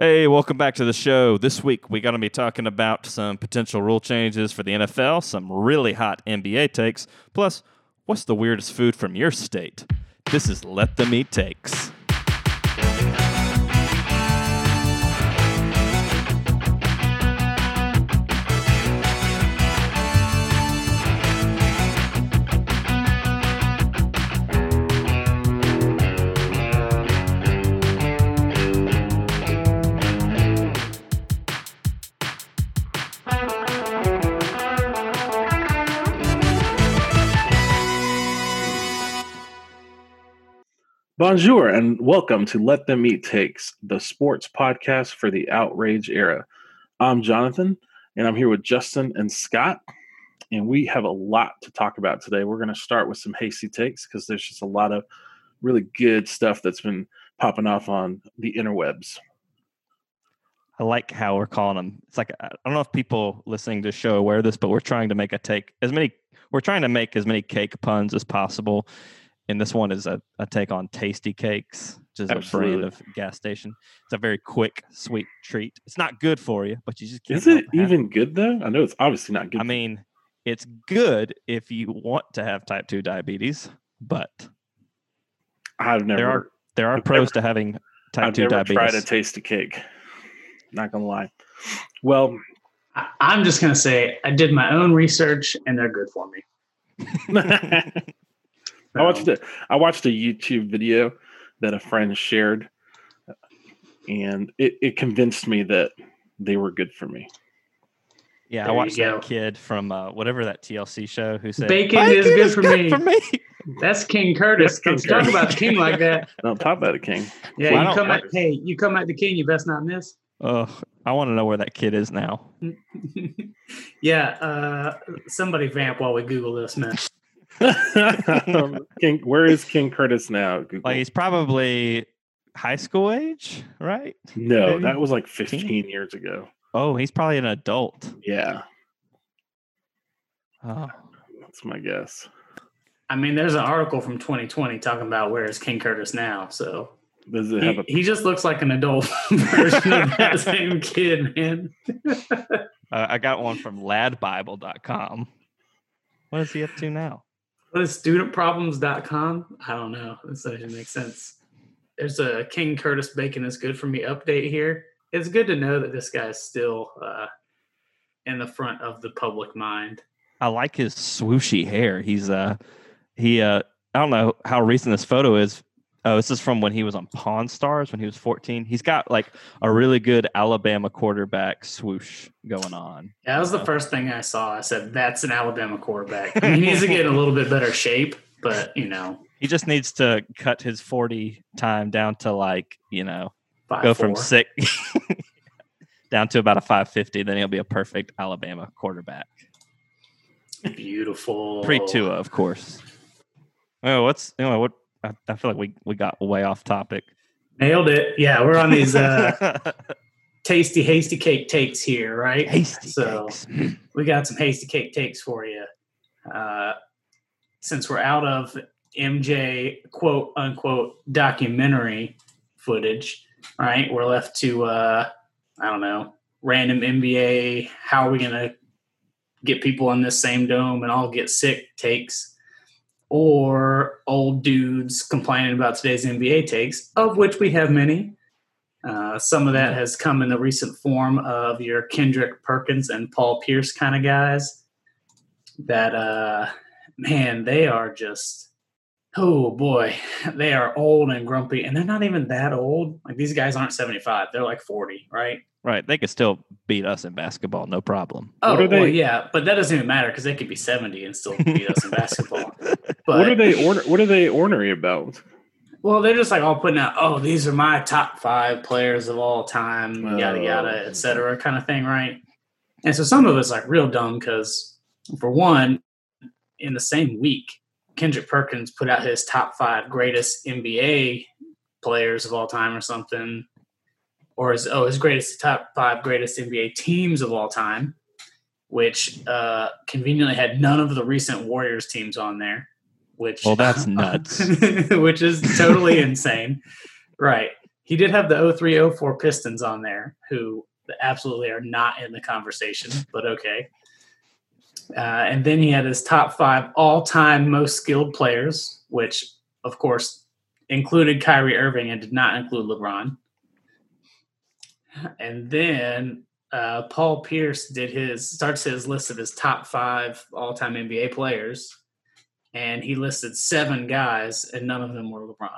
Hey, welcome back to the show. This week we're going to be talking about some potential rule changes for the NFL, some really hot NBA takes, plus what's the weirdest food from your state? This is Let Them Eat Takes. Bonjour and welcome to Let Them Eat Takes, the sports podcast for the outrage era. I'm Jonathan and I'm here with Justin and Scott, and we have a lot to talk about today. We're going to start with some hasty takes because there's just a lot of really good stuff that's been popping off on the interwebs. I like how we're calling them. It's like I don't know if people listening to the show aware of this, but we're trying to make a take as many. We're trying to make as many cake puns as possible and this one is a, a take on tasty cakes which is Absolutely. a brand of gas station. It's a very quick sweet treat. It's not good for you but you just is it even good though? I know it's obviously not good i mean it's good if you want to have type 2 diabetes but i've never there are there are I've pros never, to having type I've 2 never diabetes. tried a tasty cake. Not gonna lie. Well i'm just gonna say i did my own research and they're good for me I watched it. I watched a YouTube video that a friend shared, and it, it convinced me that they were good for me. Yeah, there I watched that kid from uh, whatever that TLC show who said bacon, bacon is, good, is for, good me. for, me. That's King Curtis. King Talk Curtis. about the king like that. Don't talk about a king. Yeah, well, you come at hey, you come at the king, you best not miss. Oh, I want to know where that kid is now. yeah, uh, somebody vamp while we Google this, man. King, where is King Curtis now? Google. Well, he's probably high school age, right? No, Maybe? that was like 15 years ago. Oh, he's probably an adult. Yeah. Oh. That's my guess. I mean, there's an article from 2020 talking about where is King Curtis now. So does it have he, a... he just looks like an adult version of that same kid, man. uh, I got one from ladbible.com. What is he up to now? What is studentproblems.com? I don't know. This doesn't make sense. There's a King Curtis Bacon is good for me update here. It's good to know that this guy is still uh, in the front of the public mind. I like his swooshy hair. He's uh he uh I don't know how recent this photo is, Oh, this is from when he was on Pawn Stars when he was 14. He's got like a really good Alabama quarterback swoosh going on. Yeah, that was the uh, first thing I saw. I said, that's an Alabama quarterback. I mean, he needs to get in a little bit better shape, but you know. He just needs to cut his 40 time down to like, you know, Five, go four. from six down to about a 550. Then he'll be a perfect Alabama quarterback. Beautiful. Pre Tua, of course. Oh, what's you know, what I, I, feel like we, we got way off topic. Nailed it. Yeah, we're on these uh, tasty, hasty cake takes here, right? Hasty so cakes. we got some hasty cake takes for you. Uh, since we're out of MJ quote unquote documentary footage, right? We're left to uh, I don't know, random NBA. How are we gonna get people in this same dome and all get sick takes? Or old dudes complaining about today's NBA takes, of which we have many. Uh, some of that has come in the recent form of your Kendrick Perkins and Paul Pierce kind of guys. That, uh, man, they are just, oh boy, they are old and grumpy, and they're not even that old. Like these guys aren't 75, they're like 40, right? Right. They could still beat us in basketball, no problem. Oh, what are they? Well, yeah, but that doesn't even matter because they could be 70 and still beat us in basketball. But, what are they order, What are they ornery about? Well, they're just like all putting out, oh, these are my top five players of all time, oh. yada yada, oh. etc., kind of thing, right? And so some of it's like real dumb because, for one, in the same week, Kendrick Perkins put out his top five greatest NBA players of all time or something, or his oh his greatest top five greatest NBA teams of all time, which uh, conveniently had none of the recent Warriors teams on there which well that's nuts which is totally insane right he did have the 0304 Pistons on there, who absolutely are not in the conversation, but okay. Uh, and then he had his top five all time most skilled players, which, of course, included Kyrie Irving and did not include LeBron. And then uh, Paul Pierce did his starts his list of his top five all time NBA players, and he listed seven guys, and none of them were LeBron.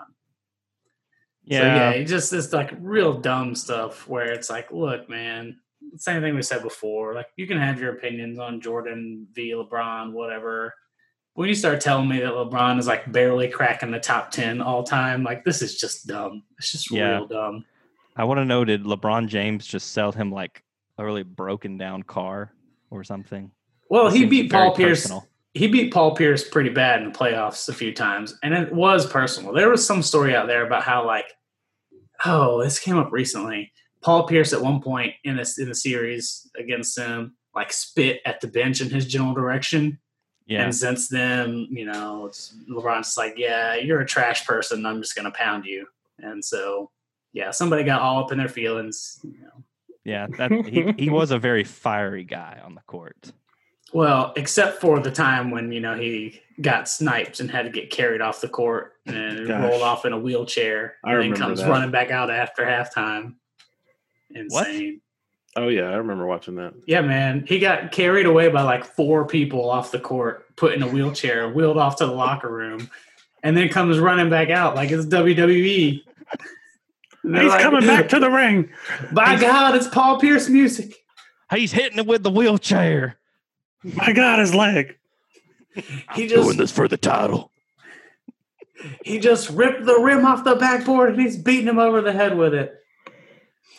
Yeah. So yeah, just this like real dumb stuff where it's like, look, man, same thing we said before. Like you can have your opinions on Jordan v. LeBron, whatever. When you start telling me that LeBron is like barely cracking the top ten all time, like this is just dumb. It's just Yeah. real dumb. I want to know did LeBron James just sell him like a really broken down car or something? Well, It he beat Paul Pierce. personal. He beat Paul Pierce pretty bad in the playoffs a few times, and it was personal. There was some story out there about how like, oh, this came up recently. Paul Pierce at one point in this in the series against him, like spit at the bench in his general direction. Yeah. And since then, you know, it's, LeBron's like, yeah, you're a trash person. I'm just going to pound you. And so, yeah, somebody got all up in their feelings. You know. Yeah. That he, he was a very fiery guy on the court. Well, except for the time when, you know, he got sniped and had to get carried off the court and Gosh. rolled off in a wheelchair. I and then comes that. running back out after halftime. What? Oh yeah, I remember watching that. Yeah, man. He got carried away by like four people off the court, put in a wheelchair, wheeled off to the locker room, and then comes running back out like it's WWE. And they're He's like, coming back to the ring. By God, it's Paul Pierce music. He's hitting it with the wheelchair. My God, his leg. He just this for the title. he just ripped the rim off the backboard and he's beating him over the head with it.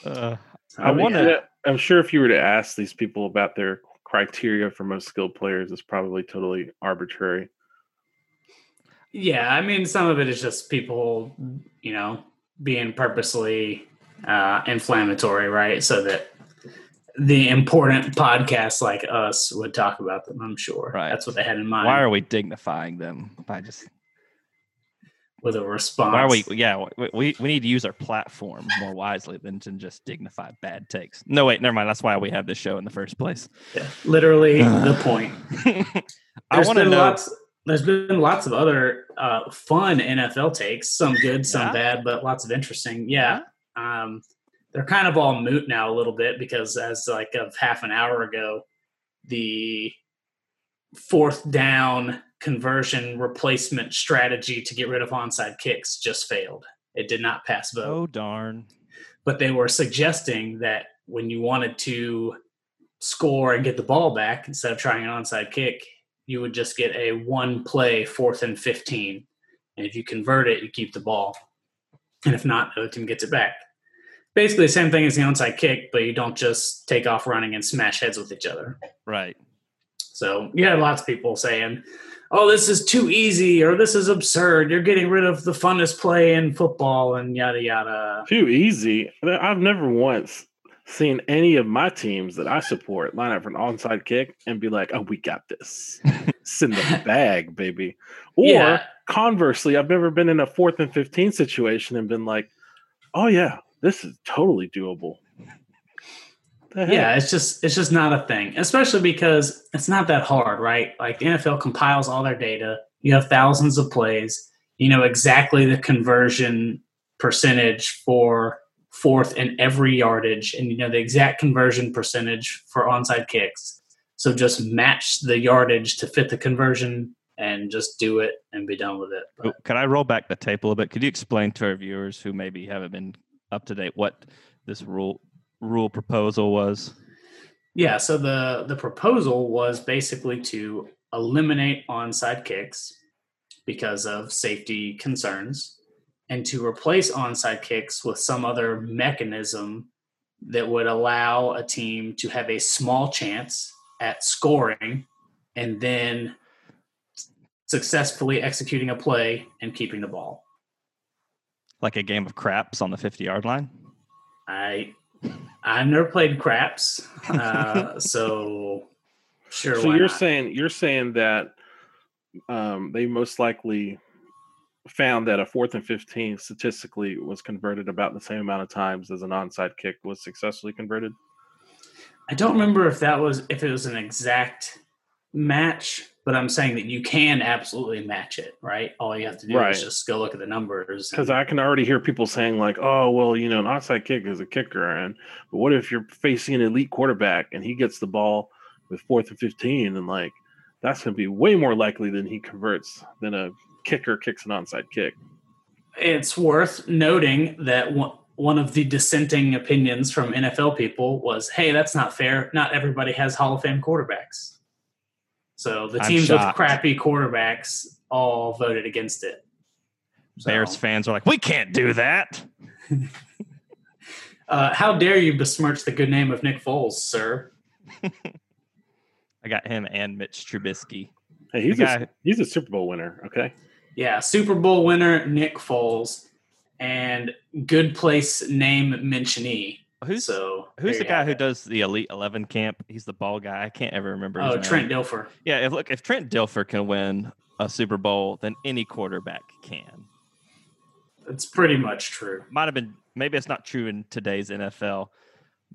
Uh, I, I wanna- wanna. I'm sure if you were to ask these people about their criteria for most skilled players, it's probably totally arbitrary. Yeah, I mean, some of it is just people, you know, being purposely uh, inflammatory, right? So that the important podcasts like us would talk about them. I'm sure. Right. That's what they had in mind. why are we dignifying them by just? with a response. Why are we? Yeah, we, we we need to use our platform more wisely than to just dignify bad takes. No, wait, never mind. That's why we have this show in the first place. Yeah, literally the point. I want to know. lots. There's been lots of other uh, fun NFL takes, some good, some Yeah? bad, but lots of interesting. Yeah, um, they're kind of all moot now a little bit because as like of half an hour ago, the fourth down conversion replacement strategy to get rid of onside kicks just failed. It did not pass vote Oh darn! but they were suggesting that when you wanted to score and get the ball back instead of trying an onside kick, you would just get a one play fourth and 15. And if you convert it, you keep the ball. And if not, the other team gets it back. Basically, the same thing as the onside kick, but you don't just take off running and smash heads with each other. Right. So you had lots of people saying, oh, this is too easy or this is absurd. You're getting rid of the funnest play in football and yada, yada. Too easy. I've never once seen any of my teams that I support line up for an onside kick and be like, "Oh, we got this. It's in the bag, baby." Or Yeah. conversely, I've never been in a fourth and fifteen situation and been like, "Oh yeah, this is totally doable." Yeah, it's just it's just not a thing, especially because it's not that hard, right? Like the NFL compiles all their data. You have thousands of plays. You know exactly the conversion percentage for fourth and every yardage, and you know the exact conversion percentage for onside kicks. So just match the yardage to fit the conversion and just do it and be done with it. But- Oh, Could I roll back the tape a little bit? Could you explain to our viewers who maybe haven't been up to date what this rule rule proposal was? Yeah, so the the proposal was basically to eliminate onside kicks because of safety concerns and to replace onside kicks with some other mechanism that would allow a team to have a small chance at scoring and then successfully executing a play and keeping the ball. Like a game of craps on the fifty yard line? I I've never played craps, uh, so sure. So why you're not? saying you're saying that um, they most likely found that a fourth and 15 statistically was converted about the same amount of times as an onside kick was successfully converted. I don't remember if that was if it was an exact match, but I'm saying that you can absolutely match it, right? All you have to do Right. is just go look at the numbers. Because I can already hear people saying like, "Oh, well, you know, an onside kick is a kicker," and but what if you're facing an elite quarterback and he gets the ball with fourth and fifteen, and like that's going to be way more likely than he converts than a kicker kicks an onside kick. it's worth noting that one, one of the dissenting opinions from NFL people was, "Hey, that's not fair. Not everybody has Hall of Fame quarterbacks." So the teams with crappy quarterbacks all voted against it. So, Bears fans are like, we can't do that. uh, how dare you besmirch the good name of Nick Foles, sir? I got him and Mitch Trubisky. Hey, he's a, guy- he's a Super Bowl winner. Okay, Yeah, Super Bowl winner Nick Foles and good place name mentionee. Who's so who's the guy who does the Elite Eleven camp? He's the ball guy. I can't ever remember. Oh, his Oh, name. Trent Dilfer. Yeah, if look, if Trent Dilfer can win a Super Bowl, then any quarterback can. It's pretty much true. Might have been maybe it's not true in today's NFL,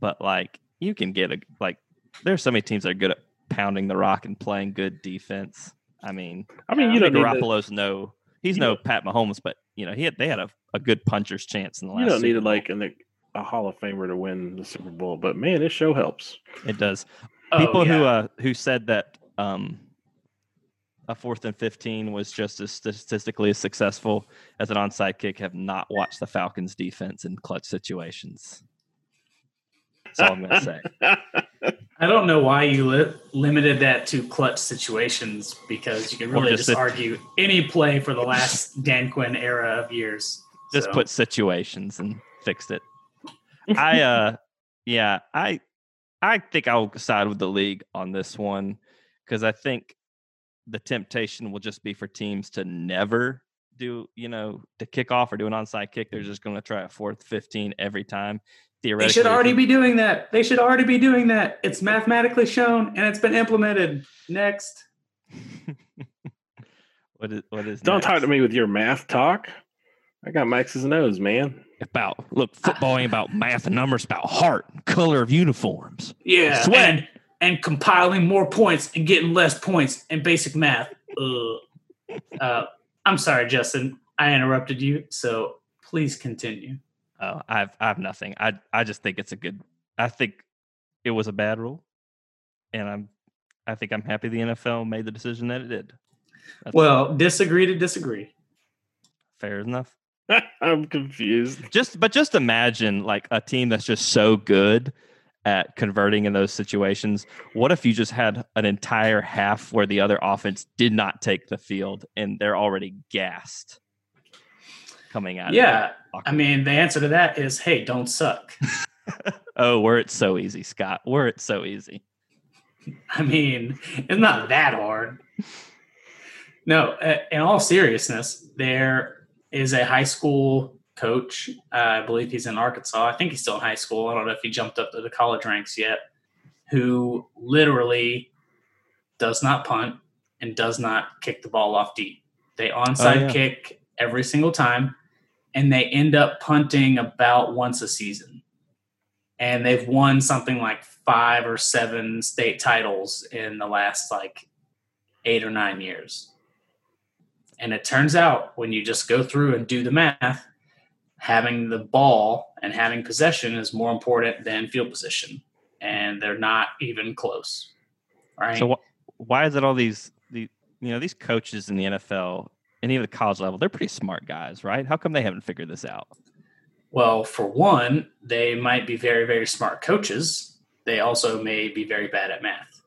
but like you can get a like there's so many teams that are good at pounding the rock and playing good defense. I mean, I mean, you Jimmy don't need to, Garoppolo's no he's you no Pat Mahomes, but you know, he had they had a, a good puncher's chance in the last you don't need Super to Bowl. like an, a Hall of Famer to win the Super Bowl, but man, this show helps. it does. Oh, people who uh who said that um a fourth and 15 was just as statistically as successful as an onside kick have not watched the Falcons defense in clutch situations. That's all I'm going to say. I don't know why you li- limited that to clutch situations because you can really just just, argue any play for the last Dan Quinn era of years. Just So, put situations and fixed it. I uh yeah, I I think I'll side with the league on this one because I think the temptation will just be for teams to never do, you know, to kick off or do an onside kick. They're just going to try a fourth 15 every time. They should already be doing that. They should already be doing that. It's mathematically shown and it's been implemented. Next. what is what is don't talk to me with your math talk. I got Max's nose, man. about look football ain't about math and numbers, about heart, color of uniforms. Yeah. Sweat. And, and compiling more points and getting less points in basic math. Ugh. Uh, I'm sorry, Justin. I interrupted you. So please continue. Oh, I've I've nothing. I I just think it's a good. I think it was a bad rule, and I'm I think I'm happy the NFL made the decision that it did. That's Well, disagree to disagree. fair enough. I'm confused. Just but just imagine like a team that's just so good at converting in those situations. What if you just had an entire half where the other offense did not take the field and they're already gassed coming out? Yeah. I mean, the answer to that is hey, don't suck. oh, were it so easy, Scott? Were it so easy? I mean, it's not that hard. No, in all seriousness, there is a high school coach. Uh, I believe he's in Arkansas. I think he's still in high school. I don't know if he jumped up to the college ranks yet. Who literally does not punt and does not kick the ball off deep. They onside yeah. kick every single time, and they end up punting about once a season. And they've won something like five or seven state titles in the last like eight or nine years. And it turns out when you just go through and do the math, having the ball and having possession is more important than field position. And they're not even close. Right. So wh- why is it all these the you know these coaches in the NFL and even the college level? They're pretty smart guys, right? How come they haven't figured this out? Well, for one, they might be very, very smart coaches. They also may be very bad at math,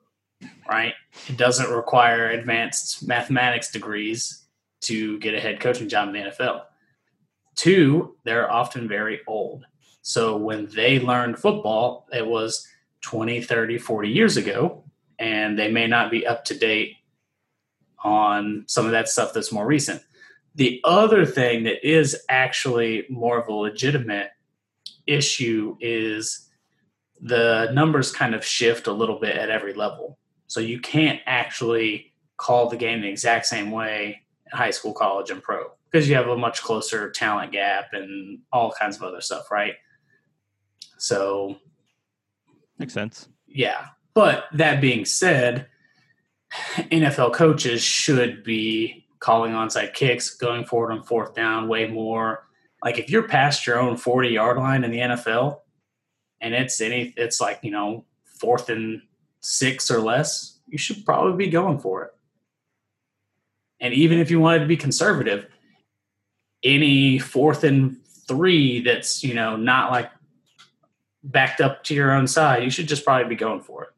right? It doesn't require advanced mathematics degrees to get a head coaching job in the NFL. Two, they're often very old. So when they learned football, it was 20, 30, 40 years ago, and they may not be up to date on some of that stuff that's more recent. The other thing that is actually more of a legitimate issue is the numbers kind of shift a little bit at every level. So you can't actually call the game the exact same way in high school, college, and pro. because you have a much closer talent gap and all kinds of other stuff, right? So Makes sense. yeah. But that being said, NFL coaches should be calling onside kicks, going forward on fourth down way more. Like if you're past your own 40 yard line in the NFL and it's any it's like, you know, fourth and six or less, you should probably be going for it. And even if you wanted to be conservative, any fourth and three that's, you know, not like backed up to your own side, you should just probably be going for it.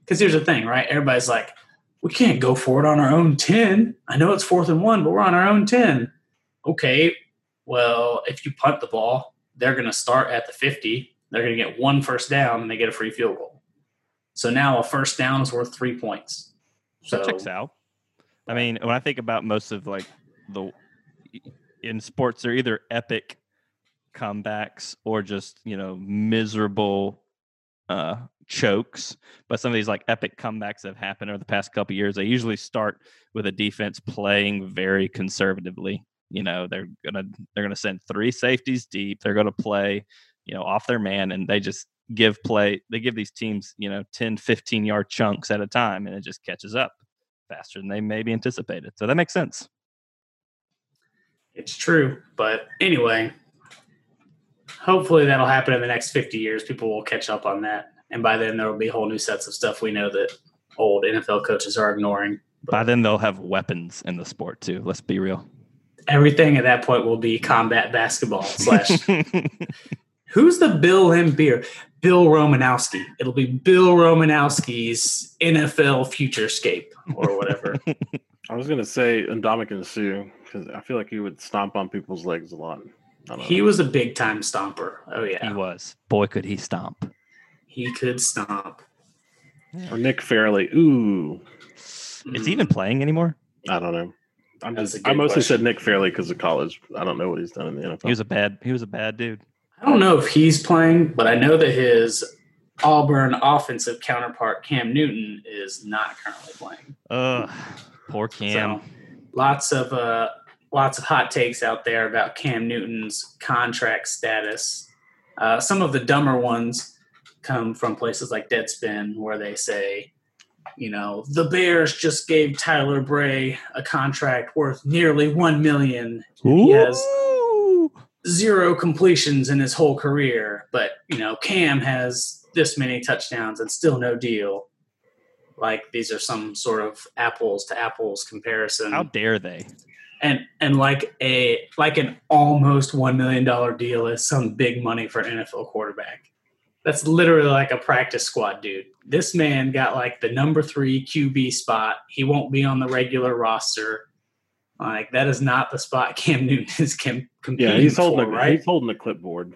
Because here's the thing, right? Everybody's like, we can't go for it on our own 10. I know it's fourth and one, but we're on our own 10. Okay, well, if you punt the ball, they're going to start at the 50. They're going to get one first down and they get a free field goal. So now a first down is worth three points. So That checks out. I mean, when I think about most of like the in sports, they're either epic comebacks or just you know miserable uh, chokes. But some of these like epic comebacks that have happened over the past couple years, they usually start with a defense playing very conservatively. You know, they're gonna they're gonna send three safeties deep. They're gonna play, you know, off their man, and they just give play. They give these teams, you know, 10, 15 yard chunks at a time, and it just catches up faster than they maybe anticipated. So that makes sense. It's true. But anyway, hopefully that'll happen in the next 50 years. People will catch up on that. And by then, there will be whole new sets of stuff we know that old NFL coaches are ignoring. By then, they'll have weapons in the sport too. Let's be real. Everything at that point will be combat basketball slash. Who's the Bill and Beer? Bill Romanowski. It'll be Bill Romanowski's NFL Futurescape or whatever. I was gonna say Ndamukong Suh because I feel like he would stomp on people's legs a lot. I don't he know. was a big time stomper. Oh yeah, he was. Boy, could he stomp. he could stomp. or Nick Fairley. Ooh, Is he even playing anymore? I don't know. I'm just. a I good mostly question. said Nick Fairley because of college. I don't know what he's done in the NFL. He was a bad. He was a bad dude. I don't know if he's playing, but I know that his Auburn offensive counterpart Cam Newton is not currently playing. Ugh, poor Cam. So lots of uh, lots of hot takes out there about Cam Newton's contract status. Uh, some of the dumber ones come from places like Deadspin, where they say, you know, the Bears just gave Tyler Bray a contract worth nearly one million. He has zero completions in his whole career, but you know, Cam has this many touchdowns and still no deal. Like these are some sort of apples to apples comparison. How dare they? And and like a like an almost one million dollar deal is some big money for an NFL quarterback. That's literally like a practice squad dude. This man got like the number three QB spot. He won't be on the regular roster. Like that is not the spot Cam Newton is com- competing yeah, he's holding. for, a, right? He's holding a clipboard.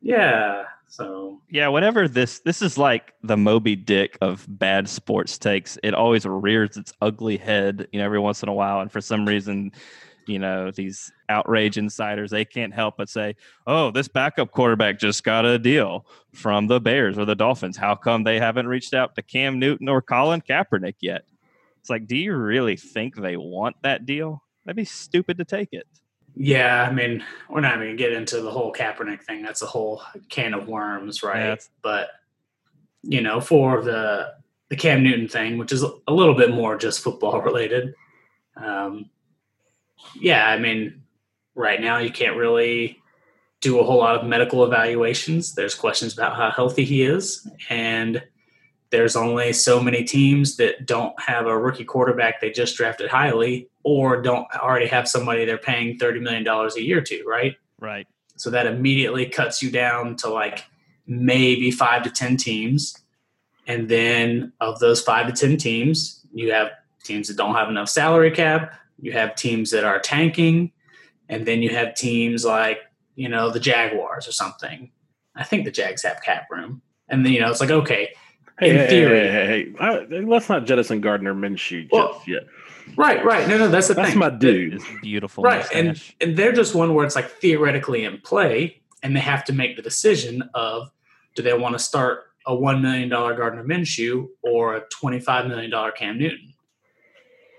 Yeah. So Yeah, whenever this this is like the Moby Dick of bad sports takes. It always rears its ugly head, you know, every once in a while, and for some reason, you know, these outrage insiders they can't help but say, "Oh, this backup quarterback just got a deal from the Bears or the Dolphins. How come they haven't reached out to Cam Newton or Colin Kaepernick yet?" It's like, do you really think they want that deal? That'd be stupid to take it. Yeah, I mean, we're not even gonna get into the whole Kaepernick thing. That's a whole can of worms, right? Yeah, but you know, for the the Cam Newton thing, which is a little bit more just football related. Um, yeah, I mean, right now you can't really do a whole lot of medical evaluations. There's questions about how healthy he is, and there's only so many teams that don't have a rookie quarterback they just drafted highly, or don't already have somebody they're paying thirty million dollars a year to, right? Right. So that immediately cuts you down to like maybe five to 10 teams. And then of those five to 10 teams, you have teams that don't have enough salary cap. You have teams that are tanking. And then you have teams like, you know, the Jaguars or something. I think the Jags have cap room. And then, you know, it's like, okay, Hey, In hey, theory. hey, hey, hey, hey. I- let's not jettison Gardner Minshew Well, just yet. right, right. No, no, that's the That's thing. That's my dude. It's beautiful. right and and they're just one where it's like theoretically in play and they have to make the decision of do they want to start a $1 million gardner minshew or a $25 million cam newton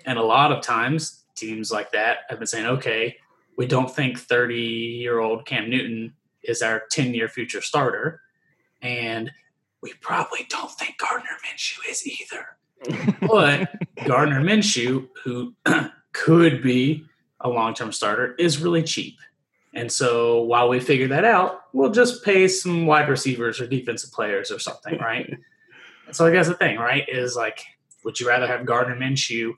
and a lot of times teams like that have been saying okay we don't think 30 year old Cam Newton is our 10 year future starter. And we probably don't think Gardner Minshew is either. but Gardner Minshew, who could be a long term starter, is really cheap. And so while we figure that out, we'll just pay some wide receivers or defensive players or something, right? so I guess the thing, right, is like, would you rather have Gardner Minshew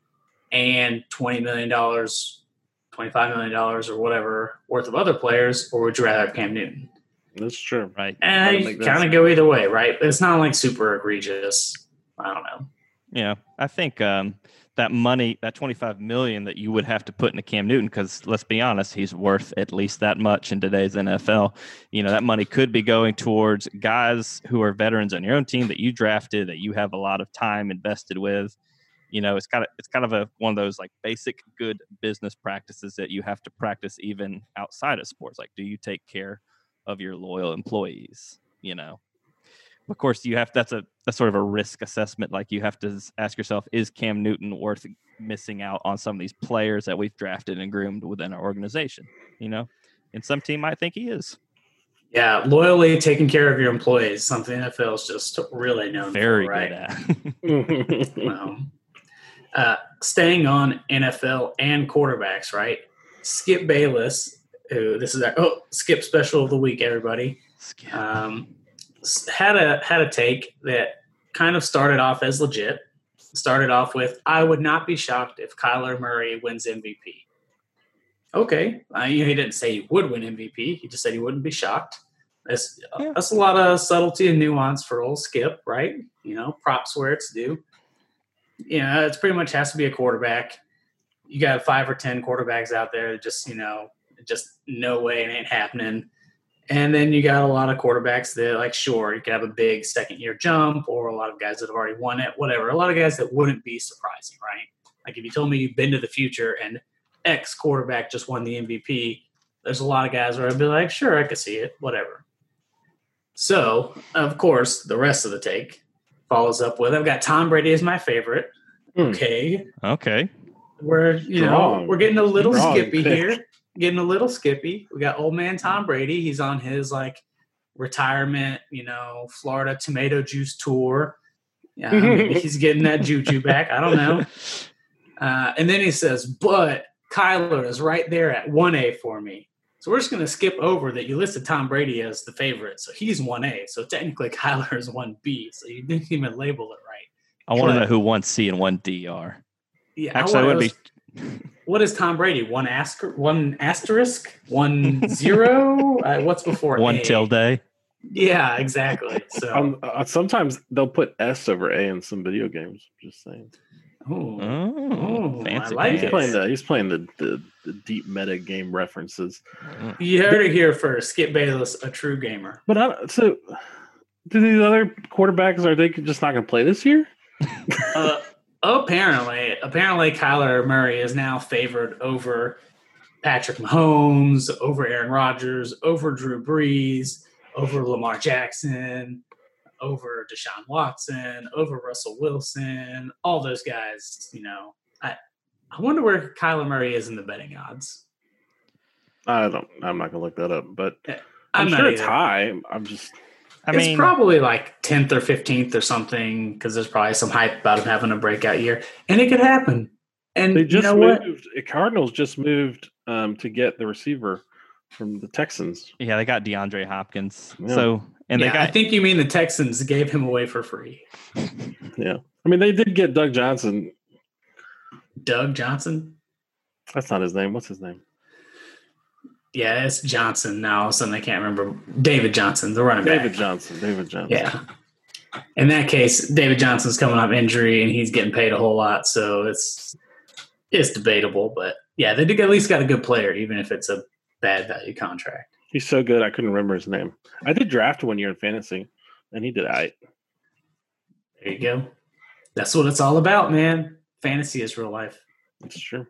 and $20 million, $25 million, or whatever worth of other players, or would you rather have Cam Newton? That's true. Right. And you kind of go either way, right? But it's not like super egregious. I don't know. Yeah, I think um, that money, that 25 million that you would have to put into Cam Newton, because let's be honest, he's worth at least that much in today's NFL. You know, that money could be going towards guys who are veterans on your own team that you drafted, that you have a lot of time invested with. You know, it's kind of it's kind of a one of those like basic good business practices that you have to practice even outside of sports. Like, do you take care of your loyal employees? You know, of course you have that's a that's sort of a risk assessment like you have to ask yourself is cam newton worth missing out on some of these players that we've drafted and groomed within our organization you know and some team might think he is yeah loyally taking care of your employees something nfl is just really known very for, right? good at well, uh, staying on nfl and quarterbacks right skip bayless who this is our oh skip special of the week everybody Skip. um, had a had a take that kind of started off as legit. Started off with, "I would not be shocked if Kyler Murray wins MVP." Okay, uh, you know, he didn't say he would win MVP. He just said he wouldn't be shocked. That's Yeah. that's a lot of subtlety and nuance for old Skip, right? You know, props where it's due. Yeah, it's pretty much has to be a quarterback. You got five or ten quarterbacks out there. that Just you know, just no way it ain't happening. And then you got a lot of quarterbacks that, like, sure, you could have a big second year jump, or a lot of guys that have already won it, whatever. A lot of guys that wouldn't be surprising, right? Like, if you told me you've been to the future and X quarterback just won the MVP, there's a lot of guys where I'd be like, sure, I could see it, whatever. So, of course, the rest of the take follows up with I've got Tom Brady as my favorite. Hmm. Okay. okay We're, you know, we're getting a little Strong skippy pick. here getting a little skippy. We got old man Tom Brady. He's on his like retirement, you know, Florida tomato juice tour. Yeah, he's getting that juju back. I don't know. Uh, and then he says, but Kyler is right there at 1A for me. So we're just going to skip over that you listed Tom Brady as the favorite. So he's 1A. So technically Kyler is 1B. So you didn't even label it right. i want to know who one c and one d are Yeah, actually i wanna- would be What is Tom Brady? One asker, one asterisk, one zero. uh, what's before one A? till day Yeah, exactly. So, Um, uh, sometimes they'll put S over A in some video games. Just saying. ooh, oh, Ooh, I like He's it. playing the he's playing the, the, the deep meta game references. Mm. you heard it here first. Skip Bayless, a true gamer. But I, so, do these other quarterbacks are they just not going to play this year? Uh, apparently, apparently, Kyler Murray is now favored over Patrick Mahomes, over Aaron Rodgers, over Drew Brees, over Lamar Jackson, over Deshaun Watson, over Russell Wilson, all those guys. You know, I I wonder where Kyler Murray is in the betting odds. I don't. I'm not going to look that up, but I'm, I'm, not sure it's high. I'm just. I it's mean probably like 10th or 15th or something because there's probably some hype about him having a breakout year, and it could happen. And They just you know what? moved. The Cardinals just moved um, to get the receiver from the Texans. yeah they got deandre hopkins Yeah. so and yeah, they got I think you mean the Texans gave him away for free. Yeah, I mean they did get Doug Johnson. Doug Johnson. That's not his name. What's his name? Yeah, it's Johnson now. So I can't remember. David Johnson, the running back. David. Johnson. David Johnson. Yeah. In that case, David Johnson's coming off injury and he's getting paid a whole lot, so it's it's debatable. But yeah, they did at least got a good player, even if it's a bad value contract. He's so good. I couldn't remember his name. I did draft one year in fantasy, and he did I. There you go. That's what it's all about, man. Fantasy is real life. That's true.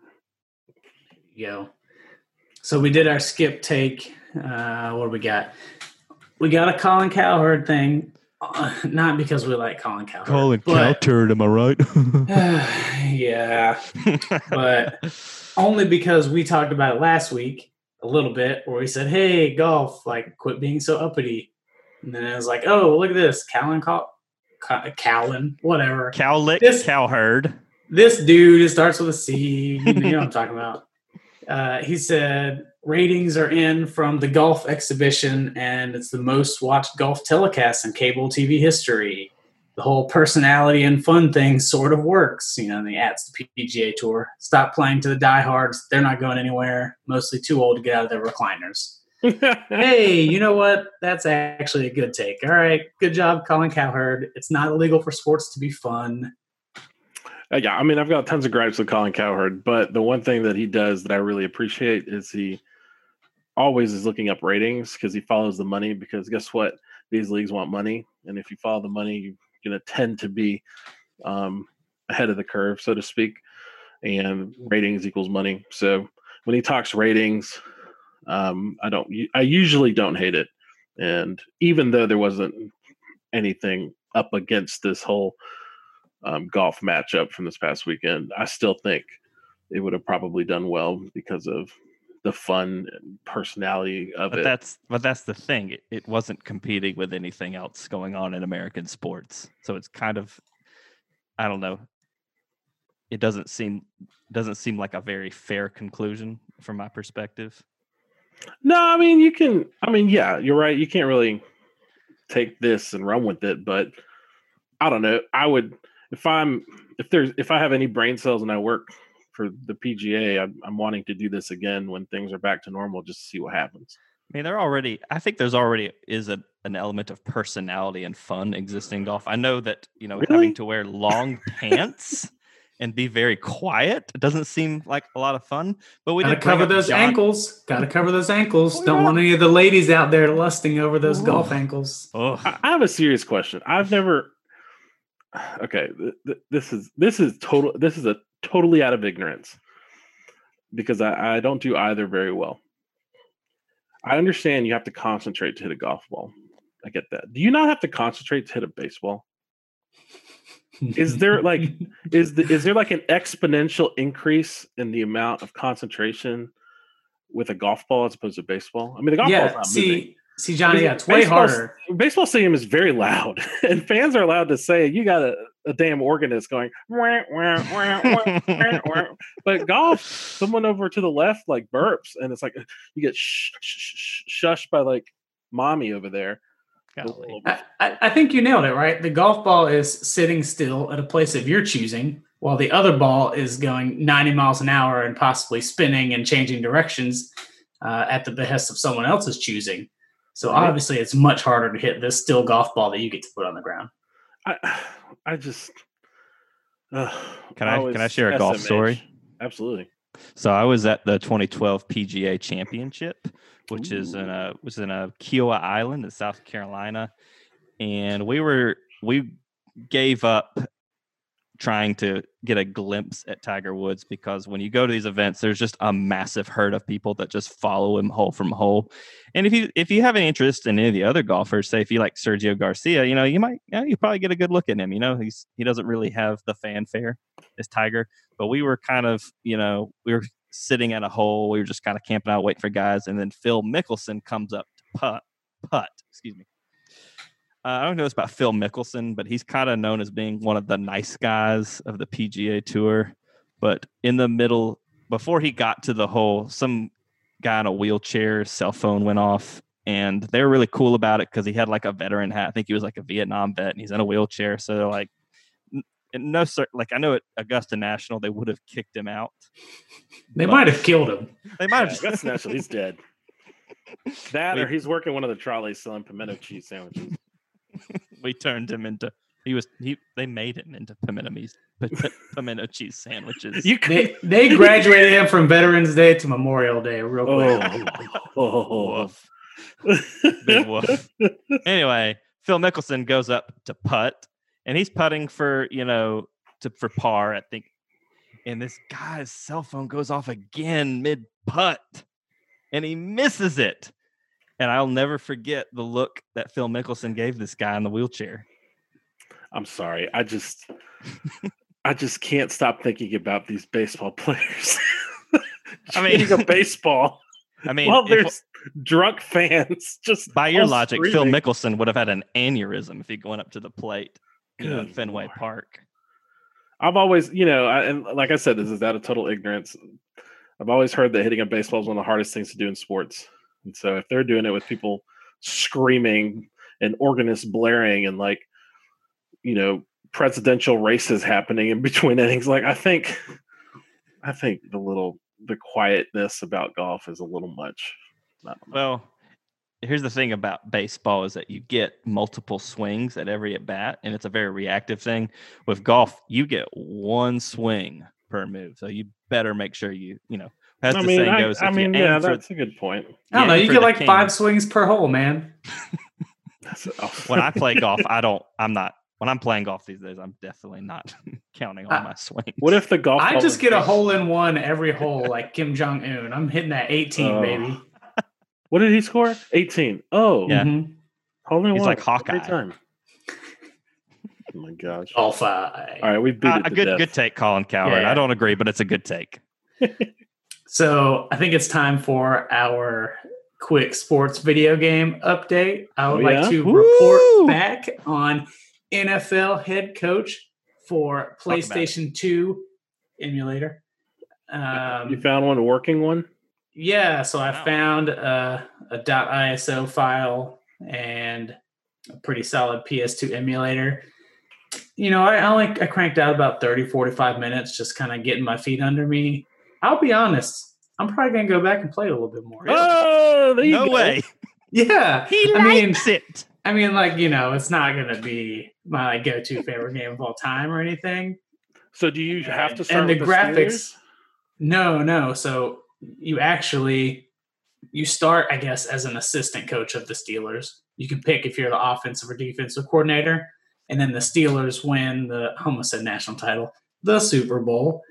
There you go. So we did our skip take. Uh, what do we got? We got a Colin Cowherd thing. Uh, not because we like Colin Cowherd. colin but, cowturd am i right yeah, but only because we talked about it last week a little bit where we said, "Hey, golf, like quit being so uppity." And then I was like, "Oh, look at this, Callan, Cal- Callan, whatever." Cowlick, This- cowherd. this dude it starts with a C. You know what I'm talking about. Uh, he said ratings are in from the golf exhibition, and it's the most watched golf telecast in cable TV history. The whole personality and fun thing sort of works. You know, and the adds the PGA Tour. Stop playing to the diehards. They're not going anywhere. Mostly too old to get out of their recliners. hey, you know what? That's actually a good take. All right, good job, Colin Cowherd. It's not illegal for sports to be fun. Uh, yeah, I mean, I've got tons of gripes with Colin Cowherd, but the one thing that he does that I really appreciate is he always is looking up ratings because he follows the money. Because guess what? These leagues want money, and if you follow the money, you're going to tend to be um, ahead of the curve, so to speak. And ratings equals money. So when he talks ratings, um, I don't. I usually don't hate it, and even though there wasn't anything up against this whole um, golf matchup from this past weekend, I still think it would have probably done well because of the fun personality of But it. that's but that's the thing. It, it wasn't competing with anything else going on in American sports. So it's kind of I don't know. It doesn't seem doesn't seem like a very fair conclusion from my perspective. No, I mean you can. I mean, yeah, you're right. You can't really take this and run with it, but I don't know. I would if I'm if there's if I have any brain cells and I work for the PGA, I'm, I'm wanting to do this again when things are back to normal, just to see what happens. I mean, there already. I think there's already is a, an element of personality and fun existing golf. I know that you know Really? having to wear long pants and be very quiet doesn't seem like a lot of fun. But we Gotta cover those John- ankles. Gotta cover those ankles. Oh, Don't yeah. want any of the ladies out there lusting over those Ooh. golf ankles. Oh, I, I have a serious question. I've never. Okay, th- th- this is this is total. This is a totally out of ignorance because I, I don't do either very well. I understand you have to concentrate to hit a golf ball. I get that. Do you not have to concentrate to hit a baseball? Is there, like- Is the, is there like an exponential increase in the amount of concentration with a golf ball as opposed to baseball? I mean, the golf ball's yeah? not moving. See, see, Johnny, yeah, it's way baseball's- harder. baseball stadium is very loud, and fans are allowed to say you got a, a damn organist going. But golf, someone over to the left like burps, and it's like you get sh- sh- sh- shushed by like mommy over there. I, I I think you nailed it, right? The golf ball is sitting still at a place of your choosing, while the other ball is going 90 miles an hour and possibly spinning and changing directions uh, at the behest of someone else's choosing. So Right. obviously, it's much harder to hit this still golf ball that you get to put on the ground. I, I just. Uh, Can I can I share a golf story? Absolutely. So I was at the 2012 PGA Championship, which is in a was in a Kiawah Island in South Carolina, and we were we gave up trying to get a glimpse at Tiger Woods because when you go to these events, there's just a massive herd of people that just follow him hole from hole. And if you if you have an interest in any of the other golfers, say if you like Sergio Garcia, you know you might you, know, you probably get a good look at him. You know he's he doesn't really have the fanfare as Tiger, but we were kind of you know we were sitting at a hole. We were just kind of camping out waiting for guys, and then Phil Mickelson comes up to putt putt. Excuse me. Uh, I don't know this about Phil Mickelson, but he's kind of known as being one of the nice guys of the PGA Tour. But in the middle, before he got to the hole, some guy in a wheelchair, cell phone went off, and they were really cool about it because he had like a veteran hat. I think he was like a Vietnam vet, and he's in a wheelchair. So they're like, n- no, sir, like I know at Augusta National they would have kicked him out. They might have killed him. They might Yeah, have. that's natural. He's dead. That We- or he's working one of the trolleys selling pimento cheese sandwiches. we turned him into. He was he. They made him into pimento cheese, pimento cheese sandwiches. You could. They, they graduated him from Veterans Day to Memorial Day real quick. Oh, oh, Woof. Big woof. anyway, Phil Mickelson goes up to putt, and he's putting for you know to for par, I think. And this guy's cell phone goes off again mid putt, and he misses it. And I'll never forget the look that Phil Mickelson gave this guy in the wheelchair. I'm sorry. I just, I just can't stop thinking about these baseball players. I mean- a baseball I mean, well, if- there's drunk fans just by your logic, Phil screaming. Mickelson would have had an aneurysm if he went up to the plate, you know, in Fenway Lord. Park. I've always, you know, I, and like I said, this is out of total ignorance. I've always heard that hitting a baseball is one of the hardest things to do in sports. And so if they're doing it with people screaming and organists blaring and like, you know, presidential races happening in between innings, like I think, I think the little the quietness about golf is a little much. Well, here's the thing about baseball is that you get multiple swings at every at bat, and it's a very reactive thing. With golf, you get one swing per move, so you better make sure you, you know, as I the mean, saying I, goes, I mean, aim yeah, for- that's a good point. I don't know. You get like king. five swings per hole, man. When I play golf, I don't. I'm not. When I'm playing golf these days, I'm definitely not counting on I- my swings. what if the golf? I just was get a hole in one every hole, like Kim Jong Un. I'm hitting that 18, Oh. baby. What did he score? 18. Oh, Yeah. Mhm. Hole in one. He's one like every Hawkeye. time. Oh my gosh! All five. All right, we beat Uh, it a to good death. good take, Colin Cowherd. Yeah. I don't agree, but it's a good take. So I think it's time for our quick sports video game update. I would Oh, like to Woo! report back on NFL head coach for. PlayStation 2 emulator. you Um, found one, a working one. yeah, so I Wow. found a, a .iso file and a pretty solid PS2 emulator. You know, I only I cranked out about 30, 45 minutes, just kind of getting my feet under me. I'll be honest, I'm probably gonna go back and play it a little bit more. Oh, there you No go. way. Yeah, He I mean- likes it. I mean, like you know, it's not gonna be my like, go-to favorite game of all time or anything. So do you have to start and the with graphics. Steelers? No, no. So you actually you start, I guess, as an assistant coach of the Steelers. You can pick if you're the offensive or defensive coordinator, and then the Steelers win the I almost said national title, the Super Bowl,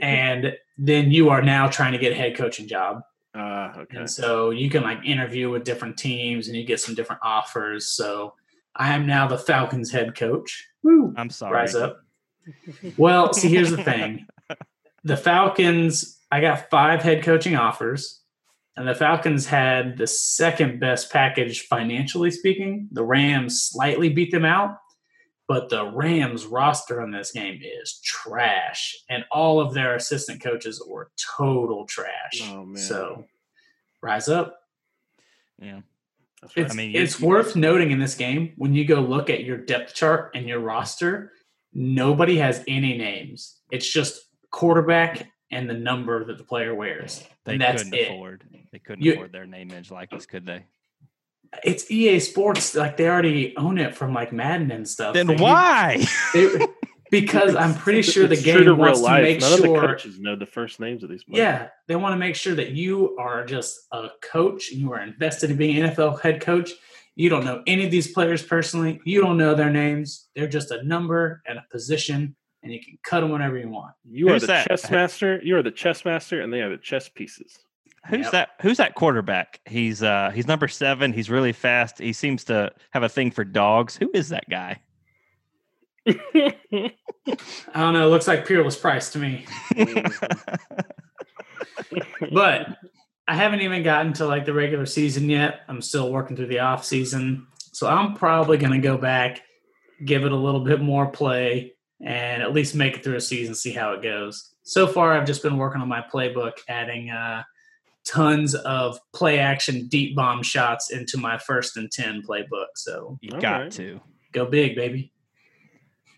and then you are now trying to get a head coaching job. Ah, okay. And so you can like interview with different teams and you get some different offers. So I am now the Falcons head coach. Woo. I'm sorry. Rise up. Well, see, here's the thing. The Falcons, I got five head coaching offers, and the Falcons had the second best package financially speaking. The Rams slightly beat them out, but the Rams roster on this game is trash, and all of their assistant coaches were total trash. Oh, man. So rise up. Yeah. That's right. It's, mean, you- it's you- worth noting in this game when you go look at your depth chart and your roster, nobody has any names. It's just quarterback and the number that the player wears. They and that's couldn't it. afford. They couldn't You- afford their name, image, likeness, could they? It's EA Sports, like they already own it from like Madden and stuff. Then They- why? they- because I'm pretty sure the It's true to game wants to make None of the sure. coaches know the first names of these players. Yeah, they want to make sure that you are just a coach. You are invested in being NFL head coach. You don't know any of these players personally. You don't know their names. They're just a number and a position, and you can cut them whenever you want. You are the that? chess master. You are the chess master, and they are the chess pieces. Who's Yep. that? Who's that quarterback? He's uh he's number seven. He's really fast. He seems to have a thing for dogs. Who is that guy? I don't know. It looks like Peerless Price to me. But I haven't even gotten to like the regular season yet. I'm still working through the off season. So I'm probably going to go back, give it a little bit more play, and at least make it through a season, see how it goes. So far, I've just been working on my playbook, adding uh, tons of play action deep bomb shots into my first and 10 playbook. So you All got right. to. go big, baby.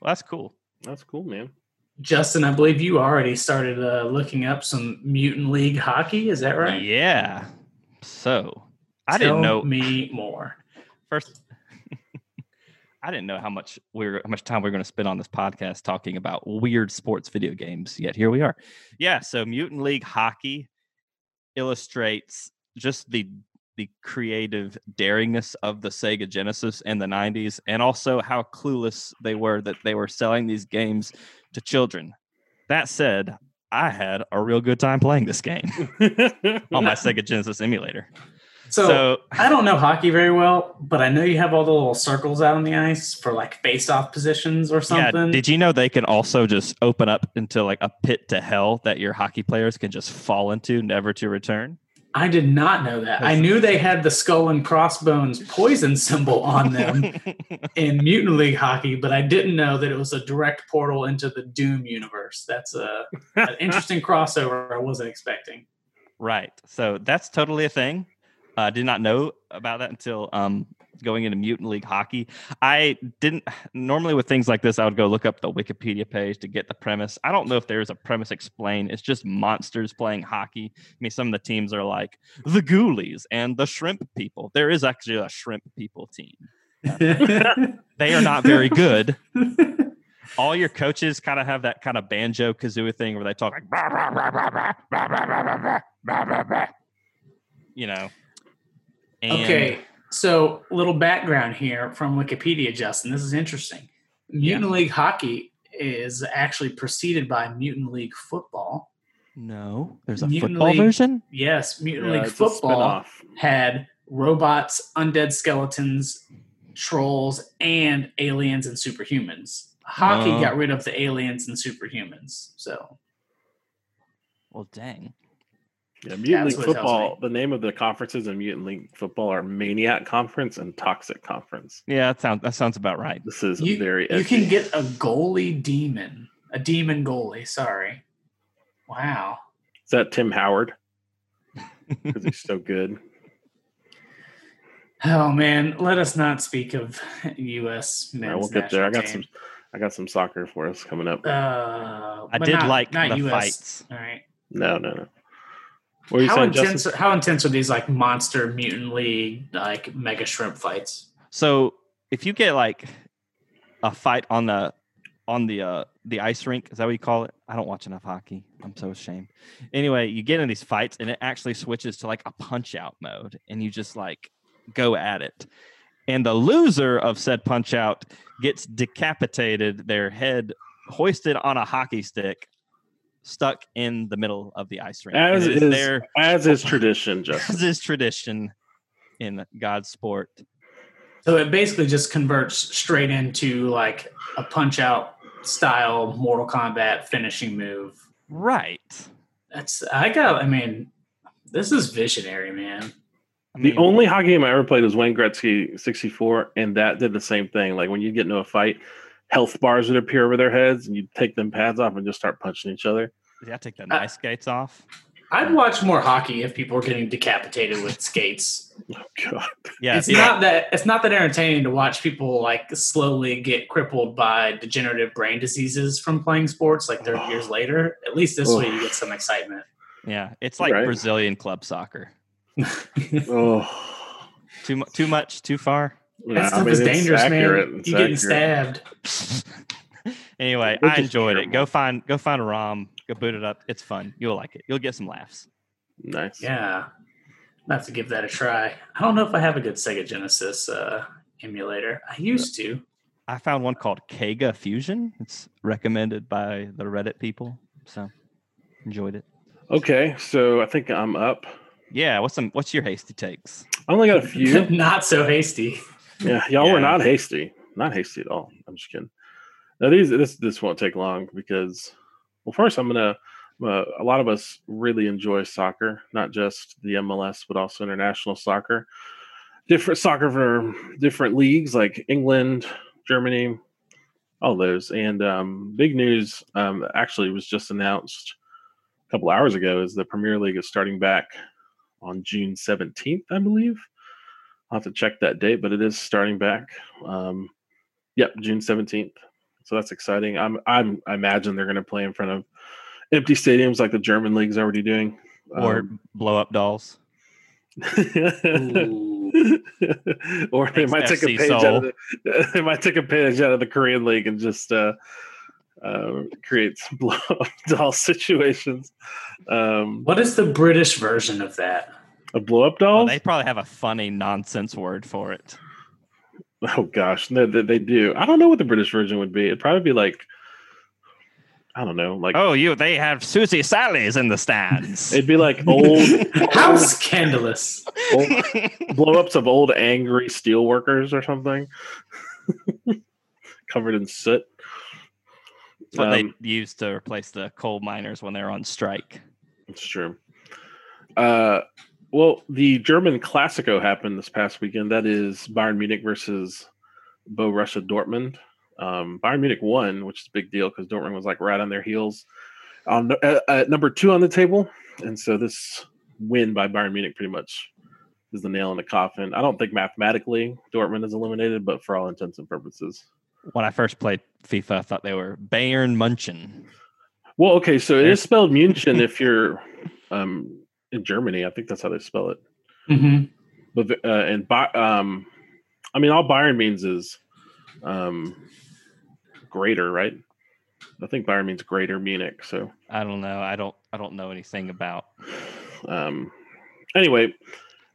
Well, that's cool. That's cool, man. Justin, I believe you already started uh, looking up some Mutant League hockey. Is that right? Yeah. So I Tell didn't know me more. first. I didn't know how much we are how much time we are going to spend on this podcast talking about weird sports video games. Yet here we are. Yeah. So Mutant League Hockey illustrates just the the creative daringness of the Sega Genesis in the 90s and also how clueless they were that they were selling these games to children. That said, I had a real good time playing this game on my Sega Genesis emulator. So, so I don't know hockey very well, but I know you have all the little circles out on the ice for like face-off positions or something. Yeah, did you know they can also just open up into like a pit to hell that your hockey players can just fall into, never to return? I did not know that. I knew they had the skull and crossbones poison symbol on them in Mutant League hockey, but I didn't know that it was a direct portal into the Doom universe. That's a an interesting crossover I wasn't expecting. right. So that's totally a thing. I uh, did not know about that until um, going into Mutant League Hockey. I didn't normally with things like this, I would go look up the Wikipedia page to get the premise. I don't know if there is a premise explained. It's just monsters playing hockey. I mean, some of the teams are like the Ghoulies and the Shrimp People. There is actually a Shrimp People team. they are not very good. All your coaches kind of have that kind of banjo kazooie thing where they talk like, you know and okay, so a little background here from Wikipedia, Justin. This is interesting. Mutant League hockey is actually preceded by Mutant League football. No, there's a Mutant football League- version. Yes, Mutant Yeah, League football had robots, undead skeletons, trolls, and aliens and superhumans. Hockey Oh. got rid of the aliens and superhumans. So Well, dang. Yeah, Mutant League what it tells football. The name of the conferences in Mutant League football are Maniac Conference and Toxic Conference. Yeah, that sounds that sounds about right. This is you, very. you edgy. can get a goalie demon, a demon goalie. Sorry. Wow. Is that Tim Howard? Because he's so good. Oh man, let us not speak of U.S. All men's right, we'll get there. I got national some. I got some soccer for us coming up. Uh, I did not- like not the US. fights. All right. No, no, no. What you How saying, intense? Justin? How intense are these like monster mutant league like mega shrimp fights? So if you get like a fight on the on the uh the ice rink, is that what you call it? I don't watch enough hockey. I'm so ashamed. Anyway, you get in these fights and it actually switches to like a punch out mode and you just like go at it. And the loser of said punch out gets decapitated, their head hoisted on a hockey stick, stuck in the middle of the ice rink. And As it is, is their as is tradition, Justin. as is tradition in God's sport. So it basically just converts straight into like a punch out style Mortal Kombat finishing move. Right. That's I got. I mean, this is visionary, man. I The mean, only hockey game I ever played was Wayne Gretzky 64, and that did the same thing. Like when you get into a fight, health bars would appear over their heads, and you'd take them pads off and just start punching each other. Yeah, take the nice skates off. I'd watch more hockey if people were getting decapitated with skates. Oh god! Yeah, it's yeah. not that it's not that entertaining to watch people like slowly get crippled by degenerative brain diseases from playing sports like 30 years oh. later. At least this way you get some excitement. Yeah, it's like Right. Brazilian club soccer. Oh, Too too much, too far. Nah, that I stuff mean, is dangerous, accurate. man. It's You getting accurate. stabbed. anyway, Which I enjoyed it. Go find go find a ROM. Go boot it up. It's fun. You'll like it. You'll get some laughs. Nice. Yeah. I have to give that a try. I don't know if I have a good Sega Genesis uh, emulator. I used to. I found one called Kega Fusion. It's recommended by the Reddit people. So enjoyed it. Okay, so I think I'm up. Yeah, what's some what's your hasty takes? I only got a few. Not so hasty. Yeah, y'all were not hasty. Not hasty at all. I'm just kidding. Now these this this won't take long because well first I'm gonna uh, a lot of us really enjoy soccer, not just the MLS but also international soccer. Different soccer for different leagues like England, Germany, all those. And um, big news um, actually was just announced a couple hours ago is the Premier League is starting back on June 17th, I believe. I'll have to check that date, but it is starting back. Um, yep, June seventeenth. So that's exciting. I'm, I'm, I imagine they're going to play in front of empty stadiums like the German league's already doing. Or Um, blow up dolls. Or they Thanks, might take a FC page out of the, they might take a page out of the Korean league and just uh, uh, create blow up doll situations. Um, What is the British version of that? A blow up Oh, doll? they probably have a funny nonsense word for it. Oh gosh, no, they, they do. I don't know what the British version would be. It'd probably be like, I don't know, like Oh, you they have Susie Sally's in the stands. it'd be like old, How scandalous. old blow ups of old angry steel workers or something, covered in soot. That's what Um, they used to replace the coal miners when they were on strike. It's true. Uh, Well, the German Classico happened this past weekend. That is Bayern Munich versus Borussia Dortmund. Um, Bayern Munich won, which is a big deal because Dortmund was like right on their heels on uh, at number two on the table, and so this win by Bayern Munich pretty much is the nail in the coffin. I don't think mathematically Dortmund is eliminated, but for all intents and purposes. When I first played FIFA, I thought they were Bayern Munchen. Well, okay, so it is spelled München if you're um, in Germany. I think that's how they spell it. Mm-hmm. But uh, and Bi- um, I mean, all Bayern means is um, greater, right? I think Bayern means greater Munich. So I don't know. I don't. I don't know anything about. um, anyway,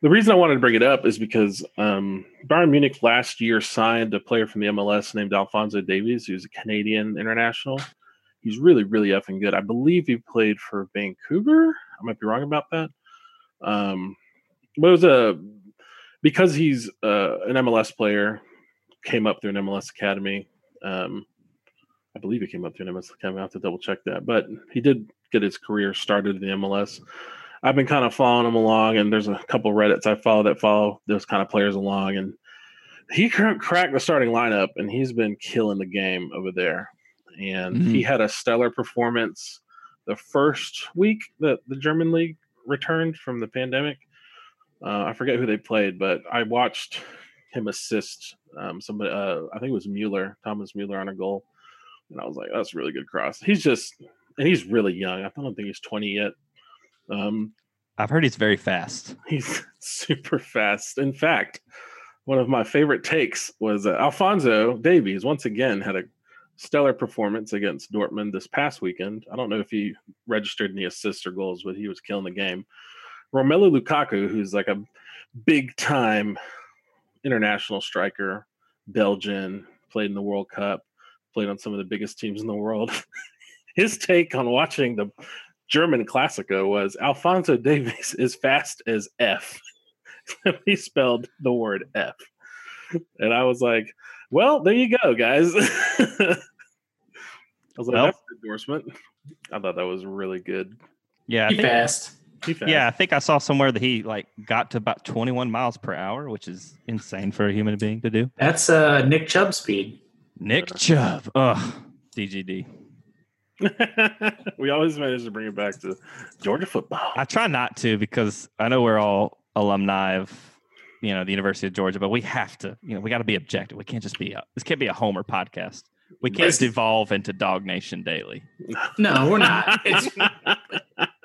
the reason I wanted to bring it up is because um, Bayern Munich last year signed a player from the MLS named Alphonso Davies, who's a Canadian international. He's really, really effing good. I believe he played for Vancouver. I might be wrong about that. Um, but it was a because he's uh, an MLS player, came up through an MLS academy. Um, I believe he came up through an MLS academy. I have to double check that, but he did get his career started in the MLS. I've been kind of following him along, and there's a couple Reddits I follow that follow those kind of players along, and he cracked the starting lineup, and he's been killing the game over there. And Mhm. he had a stellar performance the first week that the German league returned from the pandemic. Uh, I forget who they played, but I watched him assist um, somebody. Uh, I think it was Mueller, Thomas Mueller, on a goal, and I was like, "That's a really good cross." He's just, and he's really young. I don't think he's twenty yet. Um, I've heard he's very fast. He's super fast. In fact, one of my favorite takes was uh, Alphonso Davies once again had a stellar performance against Dortmund this past weekend. I don't know if he registered any assists or goals, but he was killing the game. Romelu Lukaku, who's like a big time international striker, Belgian, played in the World Cup, played on some of the biggest teams in the world. His take on watching the German Classico was Alphonso Davies is fast as F. he spelled the word F. And I was like, well, there you go, guys. I was like, Well- that's an endorsement. I thought that was really good. Yeah, He fast. He fast. yeah. I think I saw somewhere that he like got to about 21 miles per hour, which is insane for a human being to do. That's uh, Nick Chubb speed. Nick Chubb, ugh, DGD. we always manage to bring it back to Georgia football. I try not to because I know we're all alumni of you know the University of Georgia, but we have to, you know, we got to be objective. We can't just be a this can't be a Homer podcast. We can't Listen. devolve into Dog Nation Daily. No, we're not. It's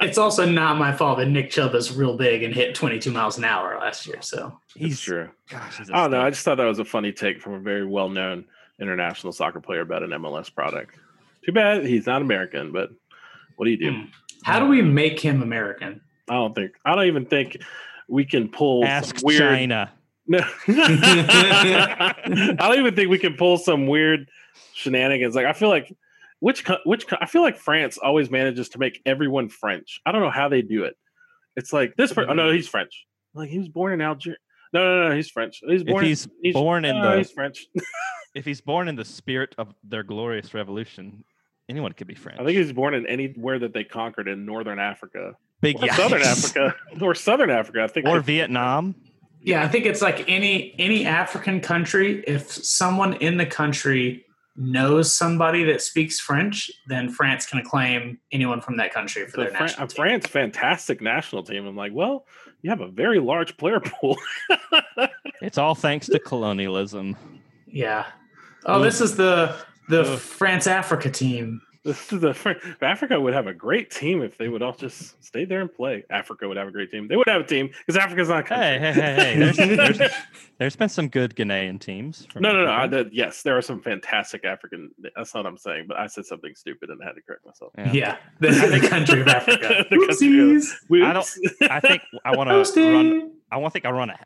it's also not my fault that Nick Chubb is real big and hit 22 miles an hour last year. So He's true. Gosh, he's a I don't know. I just thought that was a funny take from a very well known international soccer player about an MLS product. Too bad he's not American, but what do you do? hmm. how do we make him American? I don't think, I don't even think we can pull Ask weird. China. No. I don't even think we can pull some weird shenanigans. Like, I feel like. Which which I feel like France always manages to make everyone French. I don't know how they do it. It's like this. Per- oh no, he's French. Like he was born in Algeria. No, no, no, he's French. He's If born. he's he's born in no, the he's French. if he's born in the spirit of their glorious revolution, anyone could be French. I think he's born in anywhere that they conquered in northern Africa big or southern. Africa or southern Africa. I think. or Vietnam. Yeah, I think it's like any any African country. If someone in the country knows somebody that speaks French, then France can claim anyone from that country for so their Fran- national uh, team. France, fantastic national team. I'm like, well, you have a very large player pool. It's all thanks to colonialism. Yeah. Oh, this is the the France Africa team. This is the Africa would have a great team if they would all just stay there and play. Africa would have a great team. They would have a team because Africa's not a country. Hey, hey, hey, hey! There's, there's, there's been some good Ghanaian teams. from No, no, no. I, Africa. did, yes, there are some fantastic African. That's not what I'm saying, but I said something stupid and I had to correct myself. Yeah. Yeah, the, the country of Africa. The country of- I don't- I think I want to run. I want to think I run a.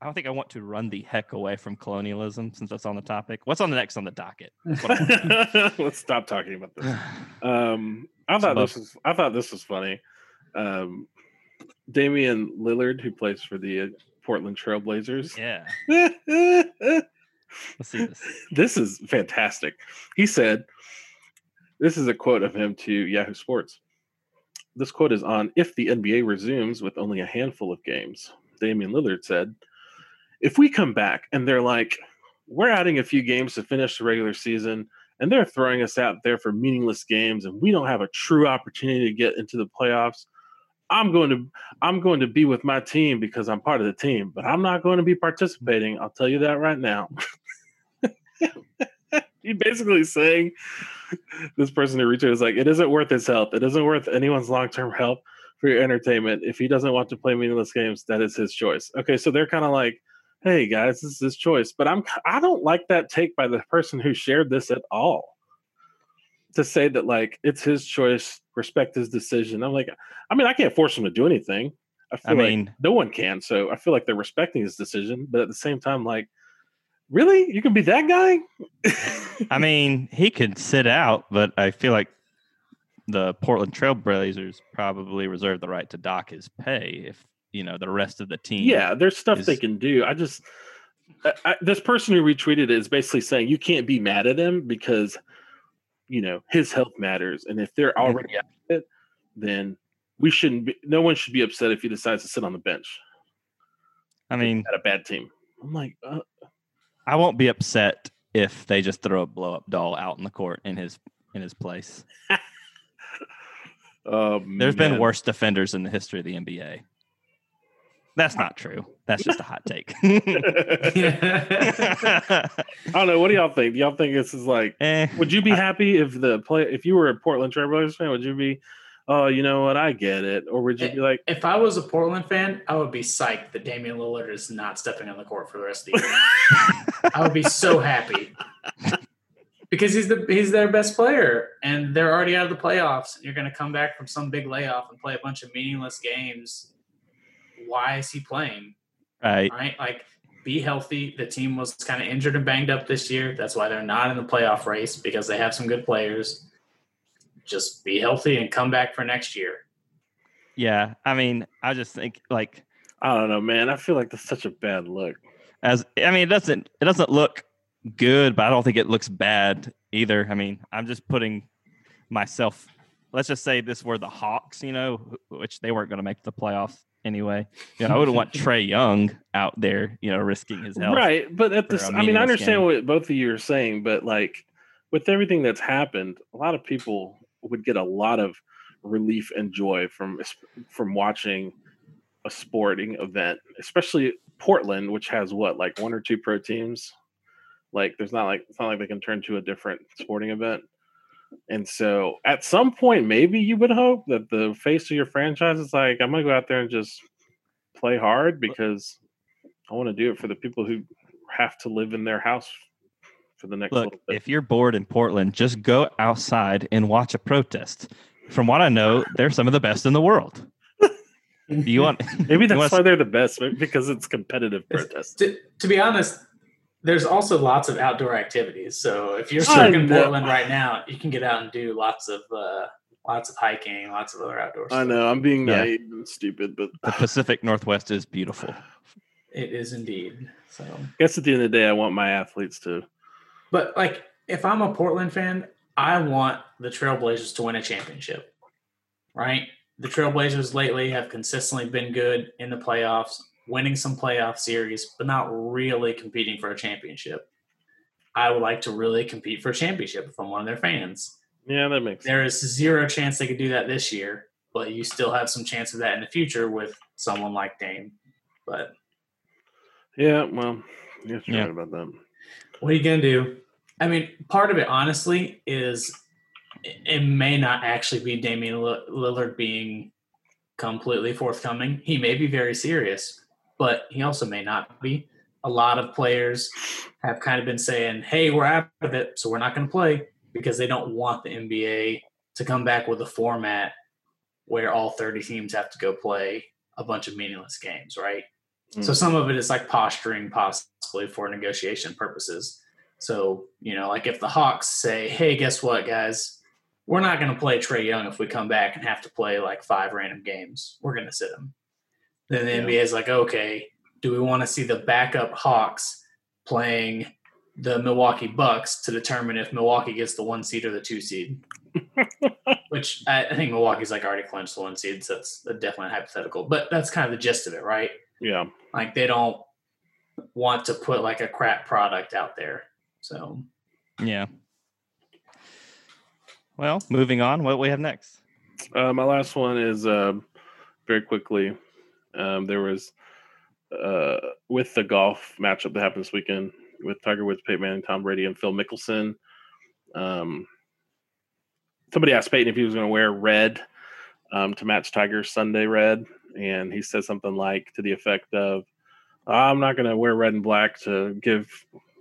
I don't think I want to run the heck away from colonialism since that's on the topic. What's on the next on the docket? That's what I- Let's stop talking about this. Um, I thought this was I thought this was funny. Um, Damian Lillard, who plays for the uh, Portland Trailblazers. yeah, let's see this. this. is fantastic. He said, "This is a quote of him to Yahoo Sports." this quote is on if the NBA resumes with only a handful of games. Damian Lillard said, "If we come back and they're like, we're adding a few games to finish the regular season." And they're throwing us out there for meaningless games, and we don't have a true opportunity to get into the playoffs. I'm going to I'm going to be with my team because I'm part of the team, but I'm not going to be participating. I'll tell you that right now. He's basically saying this person who out is like, it isn't worth his health. It isn't worth anyone's long term health for your entertainment. If he doesn't want to play meaningless games, that is his choice. Okay, so they're kind of like, hey guys, this is his choice. But I'm I don't like that take by the person who shared this at all. To say that like it's his choice, respect his decision. I'm like, I mean, I can't force him to do anything. I feel I like mean, no one can. So I feel like they're respecting his decision, but at the same time, like, really, you can be that guy? I mean, he could sit out, but I feel like the Portland Trailblazers probably reserve the right to dock his pay if you know the rest of the team. yeah, there's stuff they can do. I just I, I, this person who retweeted it is basically saying you can't be mad at him because you know his health matters, and if they're already at it, then we shouldn't be. No one should be upset if he decides to sit on the bench I mean, at a bad team. I'm like, uh, I won't be upset if they just throw a blow up doll out in the court in his in his place. oh, There's been worse defenders in the history of the NBA. That's not true. That's just a hot take. I don't know. What do y'all think? Do y'all think this is like? Eh, Would you be happy if the play if you were a Portland Trailblazers fan? Would you be, oh, you know what, I get it, or would you be like, If I was a Portland fan, I would be psyched that Damian Lillard is not stepping on the court for the rest of the year. I would be so happy because he's the he's their best player, and they're already out of the playoffs. And you're going to come back from some big layoff and play a bunch of meaningless games. Why is he playing? right. Right, like be healthy. The team was kind of injured and banged up this year. That's why they're not in the playoff race because they have some good players. Just be healthy and come back for next year. Yeah. I mean, I just think like I don't know, man. I feel like that's such a bad look. as I mean, it doesn't it doesn't look good, but I don't think it looks bad either. I mean, I'm just putting myself. Let's just say this were the Hawks, you know, which they weren't going to make the playoffs anyway. You know, I wouldn't want Trae Young out there, you know, risking his health. Right, but at this, I mean, I understand game. what both of you are saying, but like with everything that's happened, a lot of people would get a lot of relief and joy from from watching a sporting event, especially Portland, which has what like one or two pro teams. Like, there's not like it's not like they can turn to a different sporting event. And so, at some point, maybe you would hope that the face of your franchise is like, I'm gonna go out there and just play hard because I want to do it for the people who have to live in their house for the next Look, little bit. if you're bored in Portland, just go outside and watch a protest. From what I know, they're some of the best in the world. You want Maybe that's wanna why they're the best because it's competitive protest. to, to be honest, there's also lots of outdoor activities. So if you're stuck in. Portland right now, you can get out and do lots of uh, lots of hiking, lots of other outdoors. I know I'm being Yeah. naive and stupid, but the Pacific Northwest is beautiful. It is indeed. So, I guess at the end of the day, I want my athletes to. but like if I'm a Portland fan, I want the Trailblazers to win a championship. Right? The Trailblazers lately have consistently been good in the playoffs, winning some playoff series, but not really competing for a championship. I would like to really compete for a championship if I'm one of their fans. Yeah, that makes sense. There is zero chance they could do that this year, but you still have some chance of that in the future with someone like Dame. But Yeah, well, you're Yeah. right about that. what are you gonna do? I mean, part of it, honestly, is it it may not actually be Damian Lill- Lillard being completely forthcoming. He may be very serious, but he also may not be. A lot of players have kind of been saying, "Hey, we're out of it, so we're not going to play," because they don't want the NBA to come back with a format where all 30 teams have to go play a bunch of meaningless games, right? So Mm. some of it is like posturing possibly for negotiation purposes. So, you know, like if the Hawks say, hey, guess what, guys? We're not going to play Trae Young if we come back and have to play like five random games. We're going to sit him. Then the Yeah. NBA is like, okay, do we want to see the backup Hawks playing the Milwaukee Bucks to determine if Milwaukee gets the one seed or the two seed? which I, I think Milwaukee's like already clinched the one seed, so that's definitely hypothetical. But that's kind of the gist of it, right? Yeah. Like they don't want to put like a crap product out there. So Yeah. Well, moving on. What we have next? Uh, my last one is uh, very quickly. Um, there was uh, with the golf matchup that happened this weekend with Tiger Woods, Peyton Manning, Tom Brady, and Phil Mickelson. Um, somebody asked Peyton if he was going to wear red um, to match Tiger's Sunday red, and he said something like to the effect of, "I'm not going to wear red and black to give,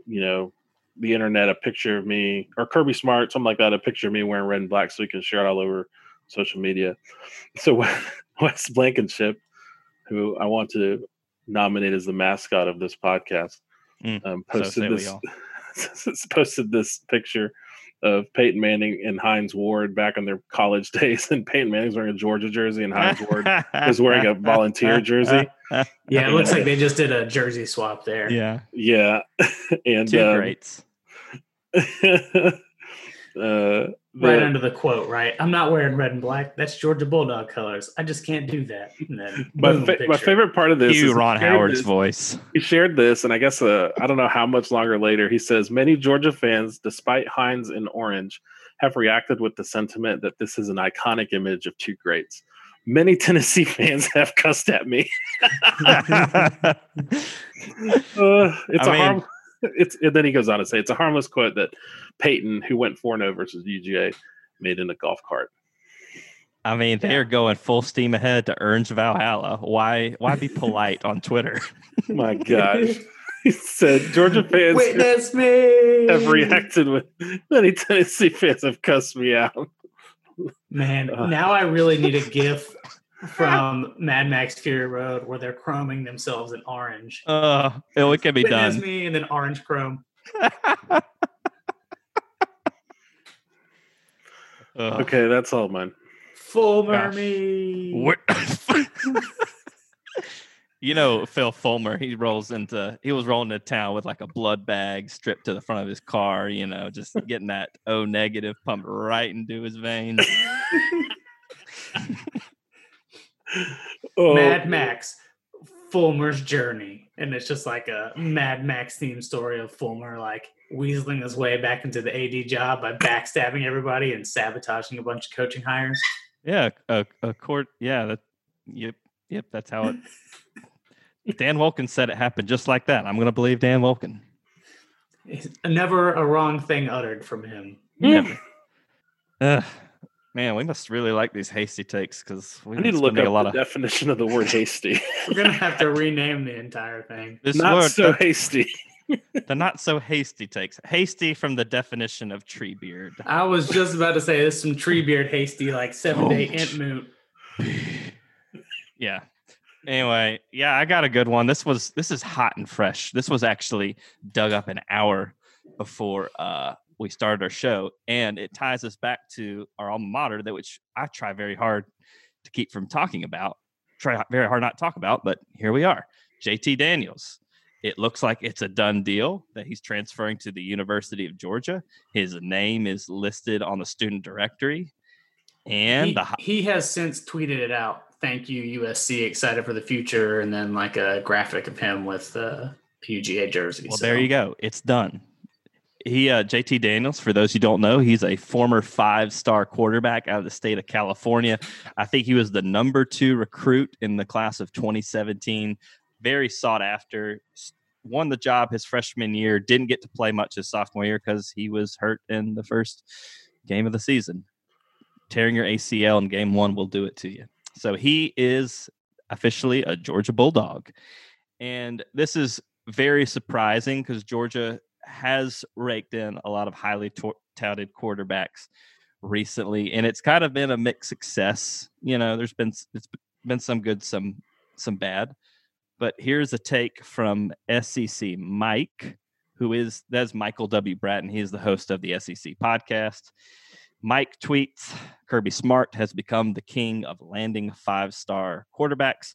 you know, the internet a picture of me or Kirby Smart, something like that, a picture of me wearing red and black so he can share it all over social media." So Wes Blankenship, who I want to nominate as the mascot of this podcast, Mm, um, posted say we this posted this picture of Peyton Manning and Hines Ward back in their college days, and Peyton Manning's wearing a Georgia jersey, and Hines Ward is wearing a volunteer jersey. yeah, it looks like they just did a jersey swap there. Yeah, Yeah, and two um, greats. uh, Right under the quote, right? I'm not wearing red and black. That's Georgia Bulldog colors. I just can't do that. And then my, fa- my favorite part of this Cue is Ron Howard's this- voice. He shared this, and I guess uh, I don't know how much longer later. He says many Georgia fans, despite Hines in orange, have reacted with the sentiment that this is an iconic image of two greats. Many Tennessee fans have cussed at me. Uh, it's I a mean- harm. It's and then he goes on to say it's a harmless quote that Peyton, who went four 0 versus UGA, made in a golf cart. I mean, they are going full steam ahead to Ernst Valhalla. Why? Why be polite on Twitter? My gosh, he said Georgia fans Witness me. have reacted with many Tennessee fans have cussed me out. Man, Uh. now I really need a GIF from Mad Max Fury Road where they're chroming themselves in orange. Uh, it can be Witness done. me and then orange chrome. Ugh. Okay, that's all mine. Fulmer Gosh. me. What? you know, Phil Fulmer, he rolls into, he was rolling into town with like a blood bag stripped to the front of his car, you know, just getting that O negative pumped right into his veins. Oh, Mad Max, Fulmer's journey, and it's just like a Mad Max theme story of Fulmer like weaseling his way back into the AD job by backstabbing everybody and sabotaging a bunch of coaching hires. Yeah, a, a court. Yeah, that. Yep, yep. That's how it. Dan Wolken said it happened just like that. I'm going to believe Dan Wolken. It's Never a wrong thing uttered from him. Never. Ugh. Man, we must really like these hasty takes because we I need to look a up lot the of definition of the word hasty. We're gonna have to rename the entire thing. this Not word. so the, hasty. the not so hasty takes. Hasty from the definition of Treebeard. I was just about to say this some Treebeard hasty like seven day Ouch. Entmoot. Yeah. Anyway, yeah, I got a good one. This was this is hot and fresh. This was actually dug up an hour before uh we started our show, and it ties us back to our alma mater, that which I try very hard to keep from talking about. Try very hard not to talk about, but here we are. JT Daniels. It looks like it's a done deal that he's transferring to the University of Georgia. His name is listed on the student directory, and he, the he has since tweeted it out. Thank you, USC. Excited for the future, and then like a graphic of him with uh, UGA jersey. Well, so- there you go. It's done. He, uh, JT Daniels, for those who don't know, he's a former five star quarterback out of the state of California. I think he was the number two recruit in the class of 2017. Very sought after. Won the job his freshman year. Didn't get to play much his sophomore year because he was hurt in the first game of the season. Tearing your ACL in game one will do it to you. So he is officially a Georgia Bulldog. And this is very surprising because Georgia has raked in a lot of highly to- touted quarterbacks recently, and it's kind of been a mixed success. You know, there's been it's been some good, some some bad. But here's a take from SEC Mike, who is that's Michael W. Bratton. He is the host of the SEC podcast. Mike tweets Kirby Smart has become the king of landing five star quarterbacks.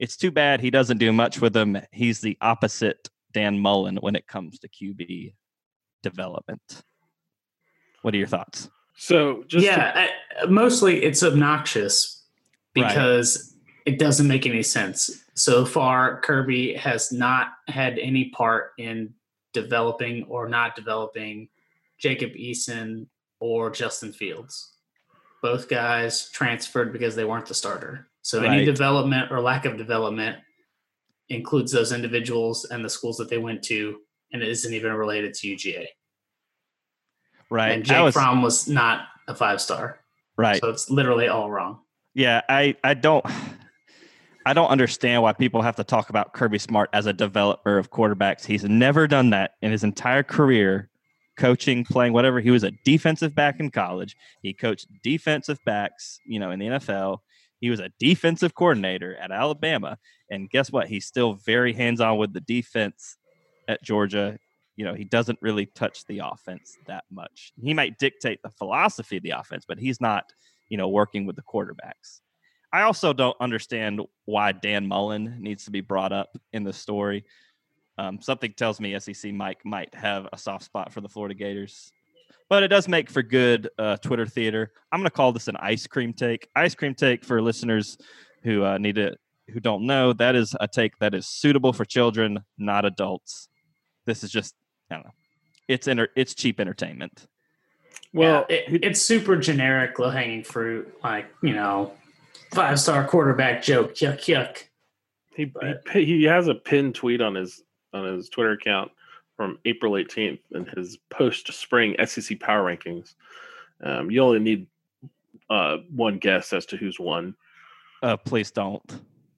It's too bad he doesn't do much with them. He's the opposite Dan Mullen when it comes to QB development. What are your thoughts? So just to- yeah, I- mostly it's obnoxious because it doesn't make any sense. So far, Kirby has not had any part in developing or not developing Jacob Eason or Justin Fields. Both guys transferred because they weren't the starter. So any development or lack of development includes those individuals and the schools that they went to, and it isn't even related to UGA. Right. And Jake was- Fromm was not a five star. right. So it's literally all wrong. Yeah, I I don't I don't understand why people have to talk about Kirby Smart as a developer of quarterbacks. He's never done that in his entire career, coaching, playing, whatever. He was a defensive back in college. He coached defensive backs, you know, in the NFL. He was a defensive coordinator at Alabama, and guess what? He's still very hands-on with the defense at Georgia. You know, he doesn't really touch the offense that much. He might dictate the philosophy of the offense, but he's not you know, working with the quarterbacks. I also don't understand why Dan Mullen needs to be brought up in the story. Um, something tells me SEC Mike might have a soft spot for the Florida Gators, but it does make for good uh, Twitter theater. I'm going to call this an ice cream take. Ice cream take for listeners who uh, need to who don't know that is a take that is suitable for children, not adults. This is just I don't know. It's enter- it's cheap entertainment. well, Yeah, it, it's super generic, low hanging fruit, like, you know, five star quarterback joke, yuck, yuck. he, but- he he has a pinned tweet on his on his Twitter account from April 18th in his post spring SEC power rankings. Um, you only need uh, one guess as to who's won. Uh, please don't.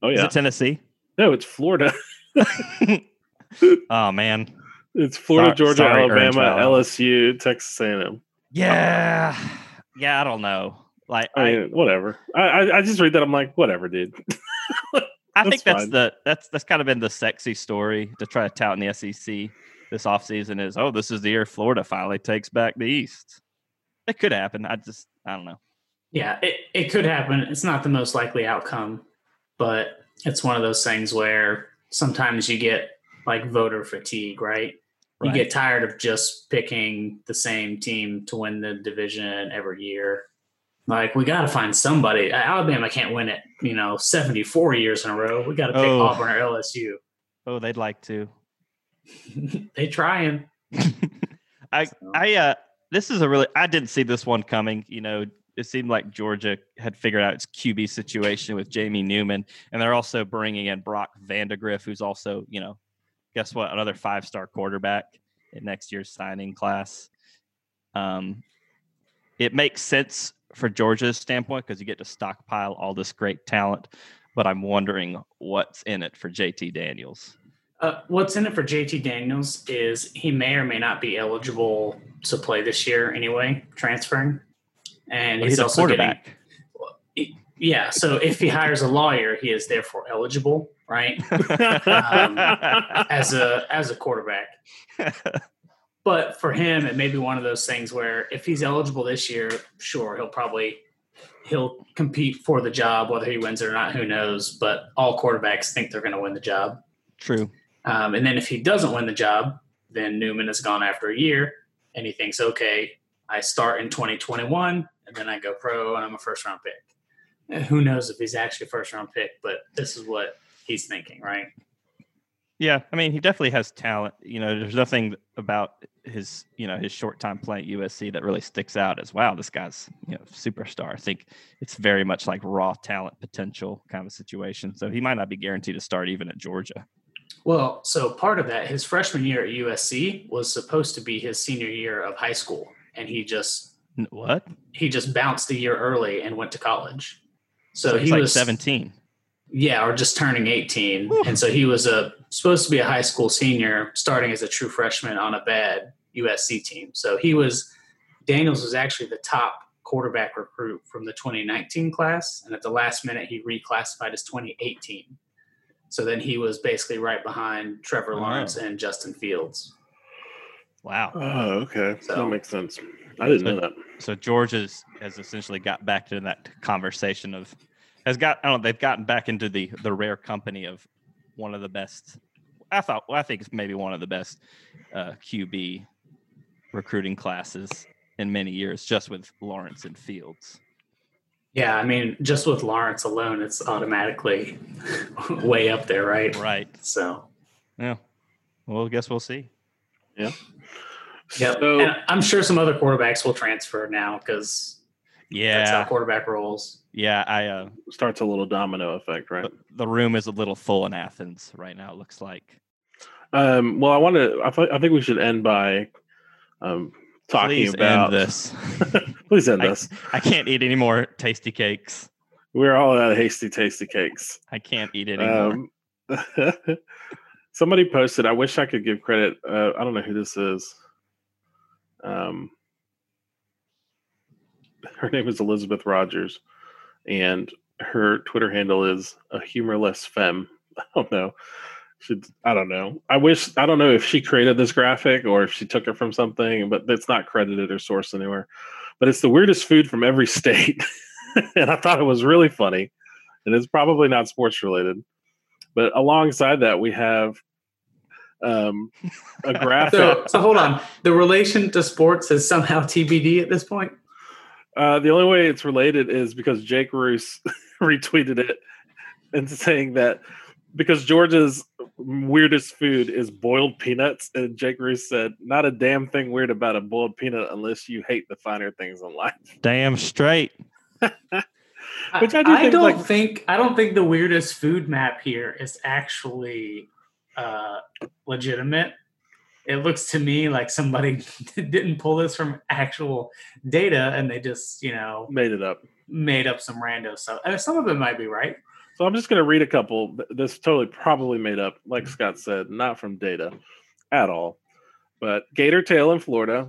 Oh Is yeah, it Tennessee? no, it's Florida. oh man. It's Florida, Sorry- Georgia, sorry, Alabama, LSU, Texas A&M. Yeah. Yeah, I don't know. Like I I, whatever. I, I I just read that. I'm like, whatever, dude. I think that's that's fine. the that's that's kind of been the sexy story to try to tout in the SEC this offseason is oh, this is the year Florida finally takes back the East. It could happen. I just I don't know. Yeah, it, it could happen. It's not the most likely outcome, but it's one of those things where sometimes you get like voter fatigue, right? You get tired of just picking the same team to win the division every year. Like we got to find somebody. Alabama can't win it, you know, seventy four years in a row. We got to pick Oh. Auburn or LSU. Oh, they'd like to. they trying. I So- I uh this is a really I didn't see this one coming. You know, it seemed like Georgia had figured out its QB situation with Jamie Newman, and they're also bringing in Brock Vandagriff, who's also you know, guess what, another five star quarterback in next year's signing class. Um, it makes sense for Georgia's standpoint because you get to stockpile all this great talent, but I'm wondering what's in it for JT Daniels. Uh, what's in it for JT Daniels is he may or may not be eligible to play this year anyway, transferring. And But he's, he's a also getting, quarterback. yeah. So if he hires a lawyer, he is therefore eligible, right, as a as a quarterback. But for him, it may be one of those things where if he's eligible this year, sure, he'll probably he'll compete for the job, whether he wins it or not, who knows. But all quarterbacks think they're going to win the job. True. Um, and then if he doesn't win the job, then Newman is gone after a year and he thinks, okay, I start in 2021 and then I go pro and I'm a first round pick. And who knows if he's actually a first round pick, but this is what he's thinking, right? Yeah, I mean, he definitely has talent. You know, there's nothing about his, you know, his short time playing at USC that really sticks out as wow, this guy's, you know, superstar. I think it's very much like raw talent potential kind of a situation. So he might not be guaranteed to start even at Georgia. Well, so part of that, his freshman year at USC was supposed to be his senior year of high school, and he just What? he just bounced a year early and went to college. So, So he like was 17. Yeah, or just turning 18. Whew. And so he was a supposed to be a high school senior starting as a true freshman on a bad USC team. So he was Daniels was actually the top quarterback recruit from the 2019 class and at the last minute he reclassified as 2018. So then he was basically right behind Trevor Oh. Lawrence and Justin Fields. Wow. Oh, okay. So- that makes sense. I didn't know that. So Georgia's has essentially got back to that conversation of has got I don't know they've gotten back into the the rare company of one of the best. I thought well, I think it's maybe one of the best uh, QB recruiting classes in many years, just with Lawrence and Fields. Yeah, I mean, just with Lawrence alone, it's automatically way up there, right? Right. So, Yeah. Well, I guess we'll see. yeah. So- and I'm sure some other quarterbacks will transfer now because yeah, that's how Yeah. quarterback rolls. Yeah. I uh Starts a little domino effect, right? the, the room is a little full in Athens right now, it looks like. Um, well, I want to. I, th- I think we should end by um, talking Please about end this. Please end I- this. I can't eat any more tasty cakes. We're all out of hasty, tasty cakes. I can't eat anymore. Um, somebody posted. I wish I could give credit. Uh, I don't know who this is. Um, her name is Elizabeth Rogers, and her Twitter handle is a humorless femme. I don't know. Should I don't know. I wish I don't know if she created this graphic or if she took it from something, but it's not credited or sourced anywhere. But it's the weirdest food from every state, and I thought it was really funny. And it's probably not sports related, but alongside that we have um, a graphic. So, so hold on. The relation to sports is somehow TBD at this point. Uh, the only way it's related is because Jake Roos retweeted it and saying that because Georgia's weirdest food is boiled peanuts, and Jake Roos said, "Not a damn thing weird about a boiled peanut unless you hate the finer things in life." Damn straight. Which I do think, don't like- think I don't think the weirdest food map here is actually uh, legitimate. It looks to me like somebody didn't pull this from actual data and they just you know Made it up. made up some rando stuff. And some of it might be right. So I'm just going to read a couple. Th- This totally probably made up, like Scott said, not from data at all. But gator tail in Florida, Of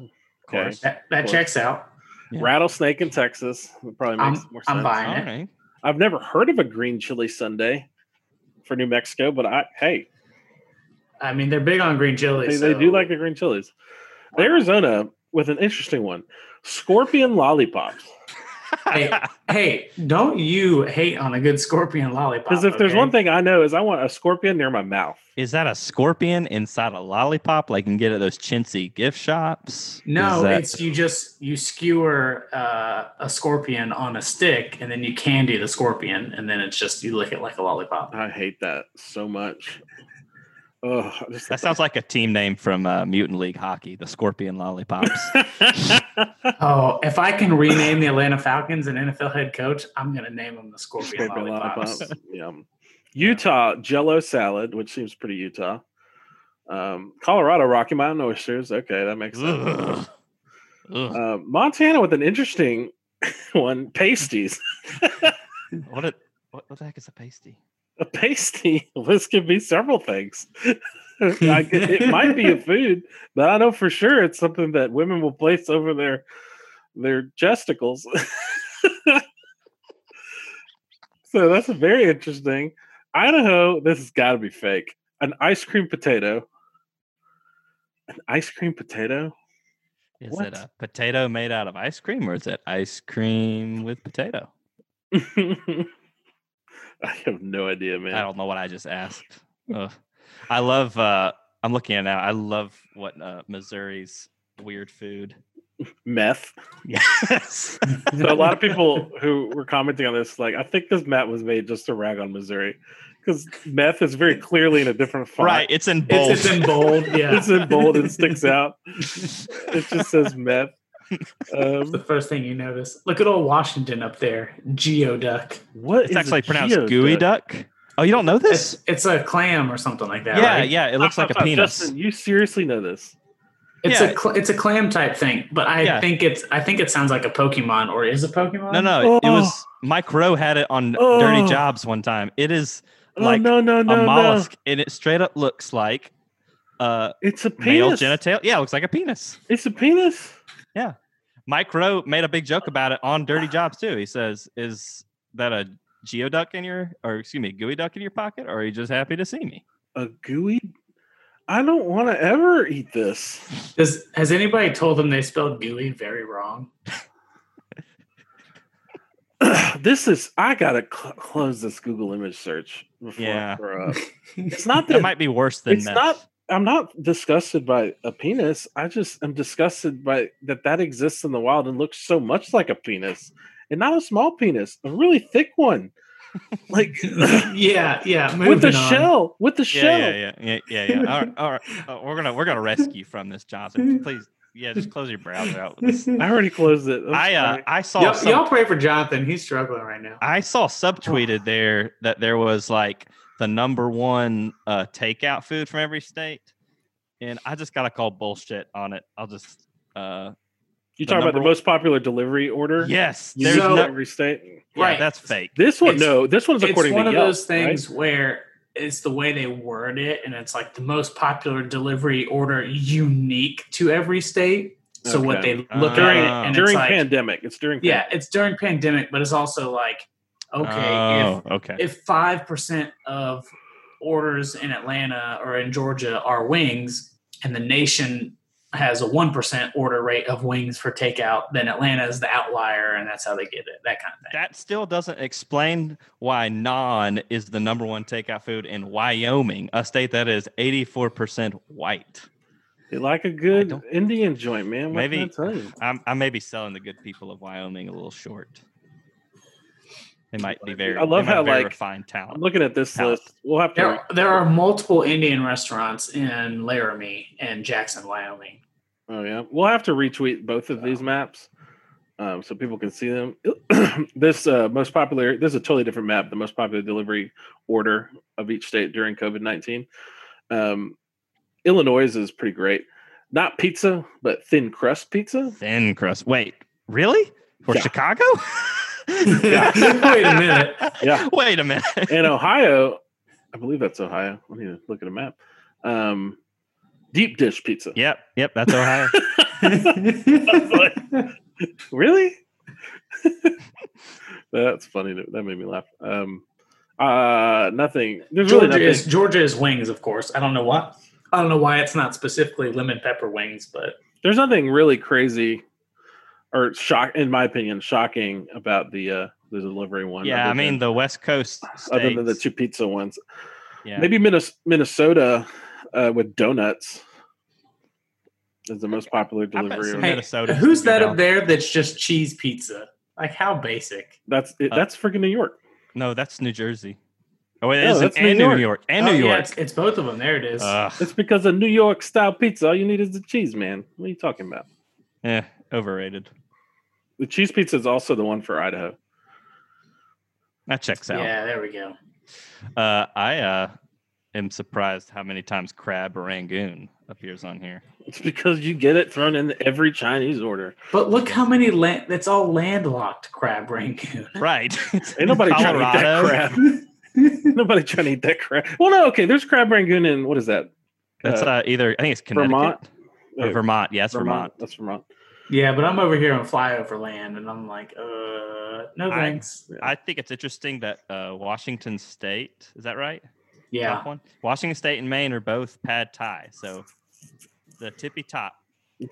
Okay. course. That, that course. checks out. Yeah. rattlesnake in Texas. That probably I'm- makes more I'm sense. buying All it. right. I've never heard of a green chili Sunday for New Mexico, but I hey, I mean, they're big on green chilies. they, they do like the green chilies. Arizona with an interesting one: scorpion lollipops. hey, hey, don't you hate on a good scorpion lollipop? Because if there's one thing I know is I want a scorpion near my mouth. Is that a scorpion inside a lollipop like you can get at those chintzy gift shops? No, that- it's you just you skewer uh, a scorpion on a stick, and then you candy the scorpion, and then it's just you lick it like a lollipop. I hate that so much. Oh, just that sounds like a team name from uh, Mutant League Hockey, the Scorpion Lollipops. Oh, if I can rename the Atlanta Falcons an NFL head coach, I'm gonna name them the Scorpion, Scorpion lollipops. lollipops. Yum. Utah Jello salad, which seems pretty Utah. Um, Colorado Rocky Mountain oysters. Okay, that makes sense. Ugh. Ugh. Uh, Montana with an interesting one: pasties. what, a, what, what the heck is a pasty? A pasty. This could be several things. I, it might be a food, but I know for sure it's something that women will place over their their gesticles. so that's very interesting. Idaho, this has got to be fake. An ice cream potato. An ice cream potato? Is What? it a potato made out of ice cream or is it ice cream with potato? I have no idea, man. I don't know what I just asked. Ugh. I love, uh, I'm looking at it now. I love what uh, Missouri's weird food. Meth. Yes. So a lot of people who were commenting on this, like, I think this map was made just to rag on Missouri because meth is very clearly in a different font. right. It's in bold. It's, it's in bold. Yeah, It's in bold and sticks out. It just says meth. It's the Um, first thing you notice. Look at old Washington up there, geoduck. what it's is actually pronounced geoduck? gooey duck. Oh, you don't know this? It's it's a clam or something like that. yeah, right? yeah. It looks like a Stop, stop, penis. Justin, you seriously know this? It's Yeah. a cl- it's a clam type thing, but I Yeah. think it's I think it sounds like a Pokemon or is a Pokemon. No, no. It Oh. was Mike Rowe had it on Oh. Dirty Jobs one time. It is Oh like no, no, no, a no! mollusk, and it straight up looks like uh It's a male genital. Yeah, it looks like a penis. It's a penis. Mike Rowe made a big joke about it on Dirty Jobs too. He says, "Is that a geoduck in your, or excuse me, gooey duck in your pocket, or are you just happy to see me?" A gooey. I don't want to ever eat this. Does has anybody told them they spelled gooey very wrong? this is. I gotta cl- close this Google image search. Before Yeah. I throw up. It's not That that. might be worse than it's meth. not. I'm not disgusted by a penis. I just am disgusted by that that exists in the wild and looks so much like a penis, and not a small penis, a really thick one, like yeah, yeah. with the on. shell, with the Yeah, shell. yeah, yeah, yeah, yeah, yeah. All right, all right. Uh, we're gonna we're gonna rescue from this, Johnson. Please, yeah, just close your browser out. I already closed it. I'm I uh. I saw Y'all, some, y'all pray for Jonathan. He's struggling right now. I saw subtweeted there that there was like the number one uh, takeout food from every state, and I just gotta call bullshit on it. I'll just uh, you talk about the number- most popular delivery order? yes, there's know no, every state. yeah, Right. that's fake. This one, It's- no, this one's it's according one to of Yelp, those things right? where it's the way they word it, and it's like the most popular delivery order unique to every state. So what they look during at it, and during it's like, pandemic. It's during yeah, it's during pandemic, but it's also like, okay, Oh, okay. if if five percent of orders in Atlanta or in Georgia are wings, and the nation has a one percent order rate of wings for takeout, then Atlanta is the outlier, and that's how they get it. That kind of thing. that still doesn't explain why naan is the number one takeout food in Wyoming, a state that is 84% white. They like a good Indian joint, man. What Maybe- can I tell you? I'm, I may be selling the good people of Wyoming a little short. They might be very. I love how, very like, refined I'm looking at this Talent. list. We'll have to. There, there are multiple Indian restaurants in Laramie and Jackson, Wyoming. Oh yeah, we'll have to retweet both of these maps, um, so people can see them. this uh, most popular. This is a totally different map. The most popular delivery order of each state during COVID nineteen. Um, Illinois is pretty great. Not pizza, but thin crust pizza. Thin crust. Wait, really? For Yeah. Chicago? Wait a minute. Yeah. Wait a minute. In Ohio, I believe that's Ohio. I need to look at a map. Um, deep dish pizza. yep, yep, that's Ohio. really? That's funny. That that made me laugh. Um, uh, nothing. There's really Georgia nothing. is Georgia is wings, of course. I don't know why. I don't know why it's not specifically lemon pepper wings, but There's nothing really crazy or shock, in my opinion, shocking about the uh the delivery one. yeah, I mean than- the West Coast other than the two pizza ones. Yeah. Maybe Minnesota uh, with donuts is the most popular delivery. some. Hey, Minnesota who's that down. up there that's just cheese pizza? Like how basic? That's it, Uh, that's freaking New York. No, that's New Jersey. Oh, it No, is, that's and New New York. York, and Oh, New yeah, York. it's, it's both of them. There it is. Ugh, It's because of New York style pizza. All you need is the cheese, man. What are you talking about? eh, overrated. The cheese pizza is also the one for Idaho. That checks out. yeah, there we go. Uh, I uh, am surprised how many times crab rangoon appears on here. It's because you get it thrown in every Chinese order. But look how many land. That's all landlocked crab rangoon. Right. Ain't nobody trying to eat that crab. nobody trying to eat that crab. Well, no, okay. There's crab rangoon in what is that? That's Uh, uh, either I think it's Connecticut Vermont? or Vermont. Yes, Vermont. That's Vermont. Yeah, but I'm over here on flyover land, and I'm like, uh, no thanks. I think it's interesting that uh, Washington State is that right? yeah, Top one. Washington State and Maine are both pad Thai, so the tippy top.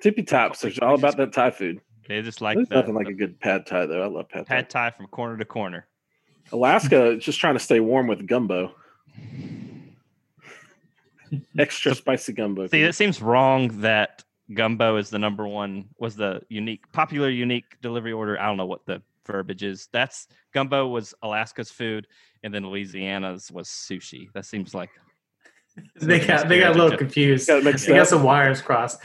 Tippy tops. are all about that Thai food. They just like There's the, nothing like the a good pad Thai though. I love pad Thai. pad Thai from corner to corner. Alaska is just trying to stay warm with gumbo. Extra spicy gumbo. See, it seems wrong that gumbo is the number one was the unique popular unique delivery order. I don't know what the verbiage is. That's gumbo was Alaska's food, and then Louisiana's was sushi. That seems like they got they got a little confused. Got They got some wires crossed.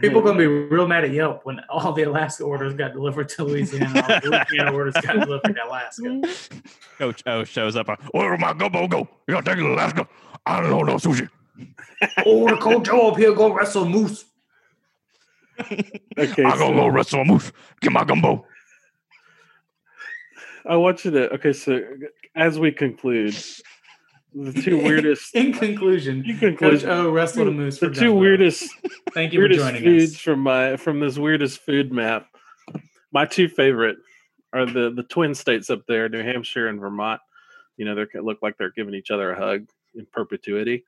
People gonna be real mad at Yelp when all the Alaska orders got delivered to Louisiana. All the Louisiana orders got delivered to Alaska. Coach O shows up. uh, Where my gumbo go? You gotta take it to Alaska. I don't know no sushi. Oh, the coach Joe up here go wrestle moose. Okay, I so go wrestle a moose. Get my gumbo. I want you to. Okay, so as we conclude, the two weirdest. In conclusion, You Coach conclude O wrestled a moose. the for two gumbo. weirdest Thank you for joining foods us. from my from this weirdest food map. My two favorite are the the twin states up there, New Hampshire and Vermont. You know, they look like they're giving each other a hug in perpetuity.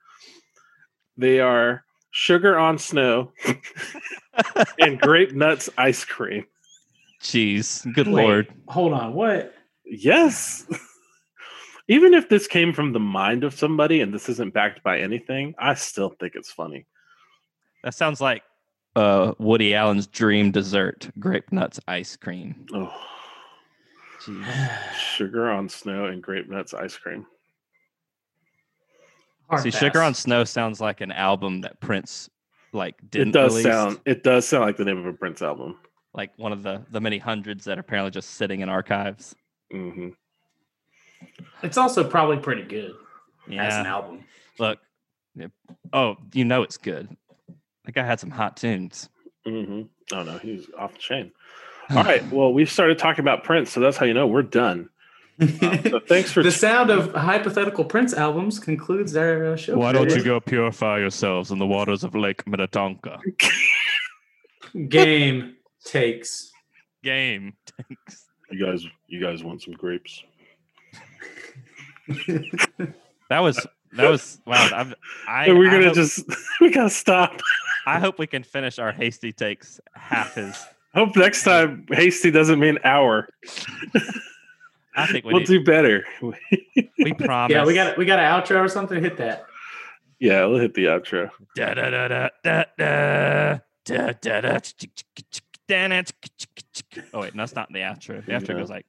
They are sugar on snow and grape nuts ice cream. Jeez, good Wait, lord. hold on. What? Yes. Even if this came from the mind of somebody and this isn't backed by anything, I still think it's funny. That sounds like uh, Woody Allen's dream dessert: grape nuts ice cream. Oh, Jeez. sugar on snow and grape nuts ice cream. Hard See, pass. Sugar on Snow sounds like an album that Prince like didn't it does release. sound. It does sound like the name of a Prince album. like one of the the many hundreds that are apparently just sitting in archives. Mm-hmm. It's also probably pretty good as an album. Look. Oh, you know it's good. That guy had some hot tunes. Mm-hmm. Oh no, he's off the chain. All right. Well, we've started talking about Prince, so that's how you know we're done. So thanks for the sound of hypothetical Prince albums concludes our uh, show. Why don't you go purify yourselves in the waters of Lake Minnetonka? Game takes. Game. Thanks. you guys. You guys want some grapes? That was that was wow. I'm, I we're I gonna hope, just. we gotta stop. I hope we can finish our hasty takes half as Hope next time hasty doesn't mean hour. I think we we'll need, do better. we promise. yeah, we got we got an outro or something. Hit that. yeah, we'll hit the outro. Da da da da da da da da da. da, da, Oh wait, no, that's not the outro. The outro No. goes like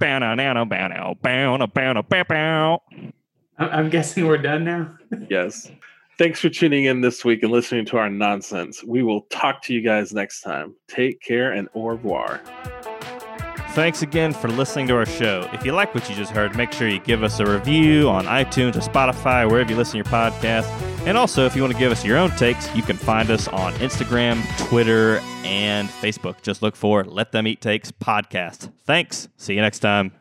bow now now bow now bow now bow now bow bow. I'm, I'm guessing we're done now. Yes. Thanks for tuning in this week and listening to our nonsense. We will talk to you guys next time. Take care and au revoir. Thanks again for listening to our show. If you like what you just heard, make sure you give us a review on iTunes or Spotify, wherever you listen to your podcast. And also, if you want to give us your own takes, you can find us on Instagram, Twitter, and Facebook. Just look for Let Them Eat Takes podcast. Thanks. See you next time.